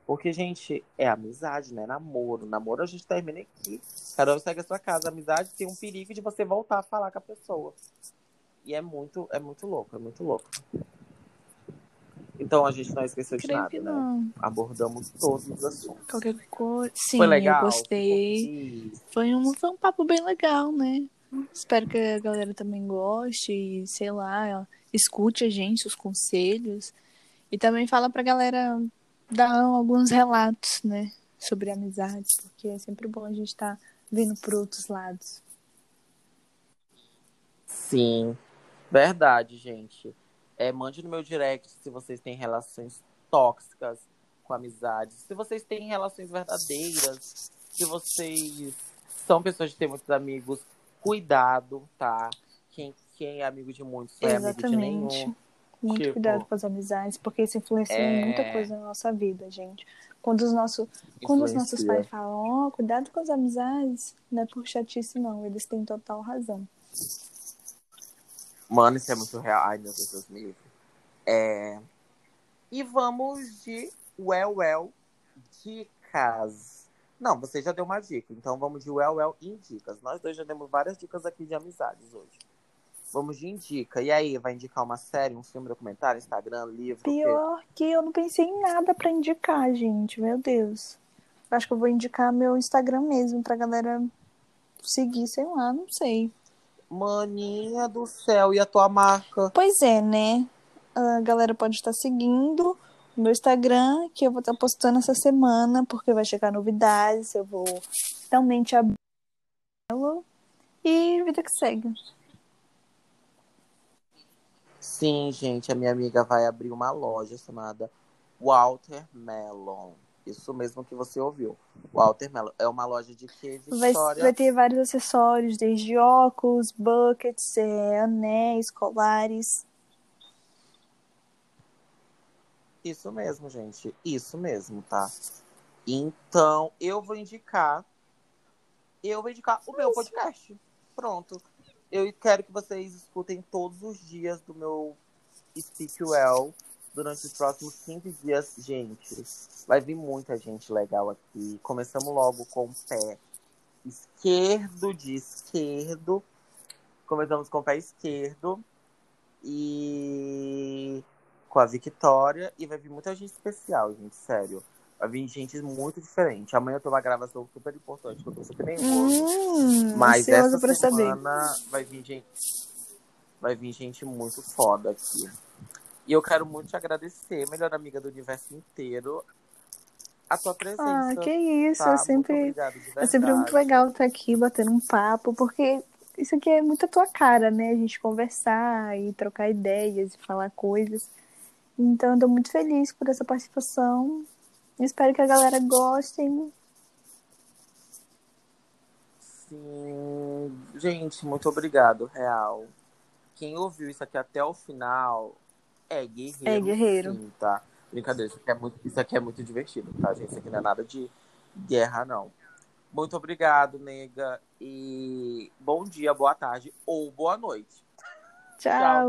Porque, gente, é amizade, né? Namoro. Namoro a gente termina aqui. Cada um segue a sua casa. amizade tem um perigo de você voltar a falar com a pessoa. E é muito, é muito louco, é muito louco. Então a gente não esqueceu de Creio nada, né? Abordamos todos os assuntos. Qualquer coisa. Sim, foi legal, eu gostei. Foi um, foi um papo bem legal, né? Espero que a galera também goste e, sei lá, escute a gente, os conselhos. E também fala pra galera dar alguns relatos, né? Sobre amizade, porque é sempre bom a gente estar tá vindo por outros lados. Sim, verdade, gente. É, mande no meu direct se vocês têm relações tóxicas com amizades, se vocês têm relações verdadeiras, se vocês são pessoas de ter muitos amigos, cuidado, tá? Quem, quem é amigo de muitos é amigo de nenhum. Muito tipo, cuidado com as amizades, porque isso influencia é... em muita coisa na nossa vida, gente. Quando os, nosso, quando os nossos pais falam, ó, oh, cuidado com as amizades, não é por chatice, não. Eles têm total razão. Mano, isso é muito real. Ai, meu Deus, Deus me livre. É... E vamos de Well Well Dicas. Não, você já deu uma dica, então vamos de Well Well Indicas. Nós dois já demos várias dicas aqui de amizades hoje. Vamos de indica. E aí, vai indicar uma série, um filme, documentário, Instagram, livro? Pior que eu não pensei em nada para indicar, gente. Meu Deus. Acho que eu vou indicar meu Instagram mesmo pra galera seguir, sei lá, não sei. Maninha do céu, e a tua marca? Pois é, né? A galera pode estar seguindo o meu Instagram, que eu vou estar postando essa semana, porque vai chegar novidades, eu vou realmente abrir e vida que segue. Sim, gente, a minha amiga vai abrir uma loja chamada Walter Melon. Isso mesmo que você ouviu. Walter Melon. É uma loja de que? Vai, vai, ter vários acessórios, desde óculos, buckets, é, anéis, colares. Isso mesmo, gente. Isso mesmo, tá? Então, eu vou indicar. Eu vou indicar o meu podcast. Pronto eu quero que vocês escutem todos os dias do meu Speak Well durante os próximos 15 dias, gente. Vai vir muita gente legal aqui. Começamos logo com o pé esquerdo de esquerdo. Começamos com o pé esquerdo. E com a Victoria. E vai vir muita gente especial, gente, sério. Vai vir gente muito diferente. Amanhã eu tenho uma gravação super importante, que eu tô super nervoso. Hum, Mas essa semana saber. vai vir gente. Vai vir gente muito foda aqui. E eu quero muito te agradecer, melhor amiga do universo inteiro, a tua presença. Ah, que isso. Tá? É, sempre, é sempre muito legal estar aqui batendo um papo, porque isso aqui é muito a tua cara, né? A gente conversar e trocar ideias e falar coisas. Então, eu tô muito feliz por essa participação. Espero que a galera goste. Sim, gente, muito obrigado, real. Quem ouviu isso aqui até o final é guerreiro. É guerreiro. Sim, tá? Brincadeira, isso aqui, é muito, isso aqui é muito divertido, tá, gente? Isso aqui não é nada de guerra, não. Muito obrigado, nega. E bom dia, boa tarde ou boa noite. Tchau. Tchau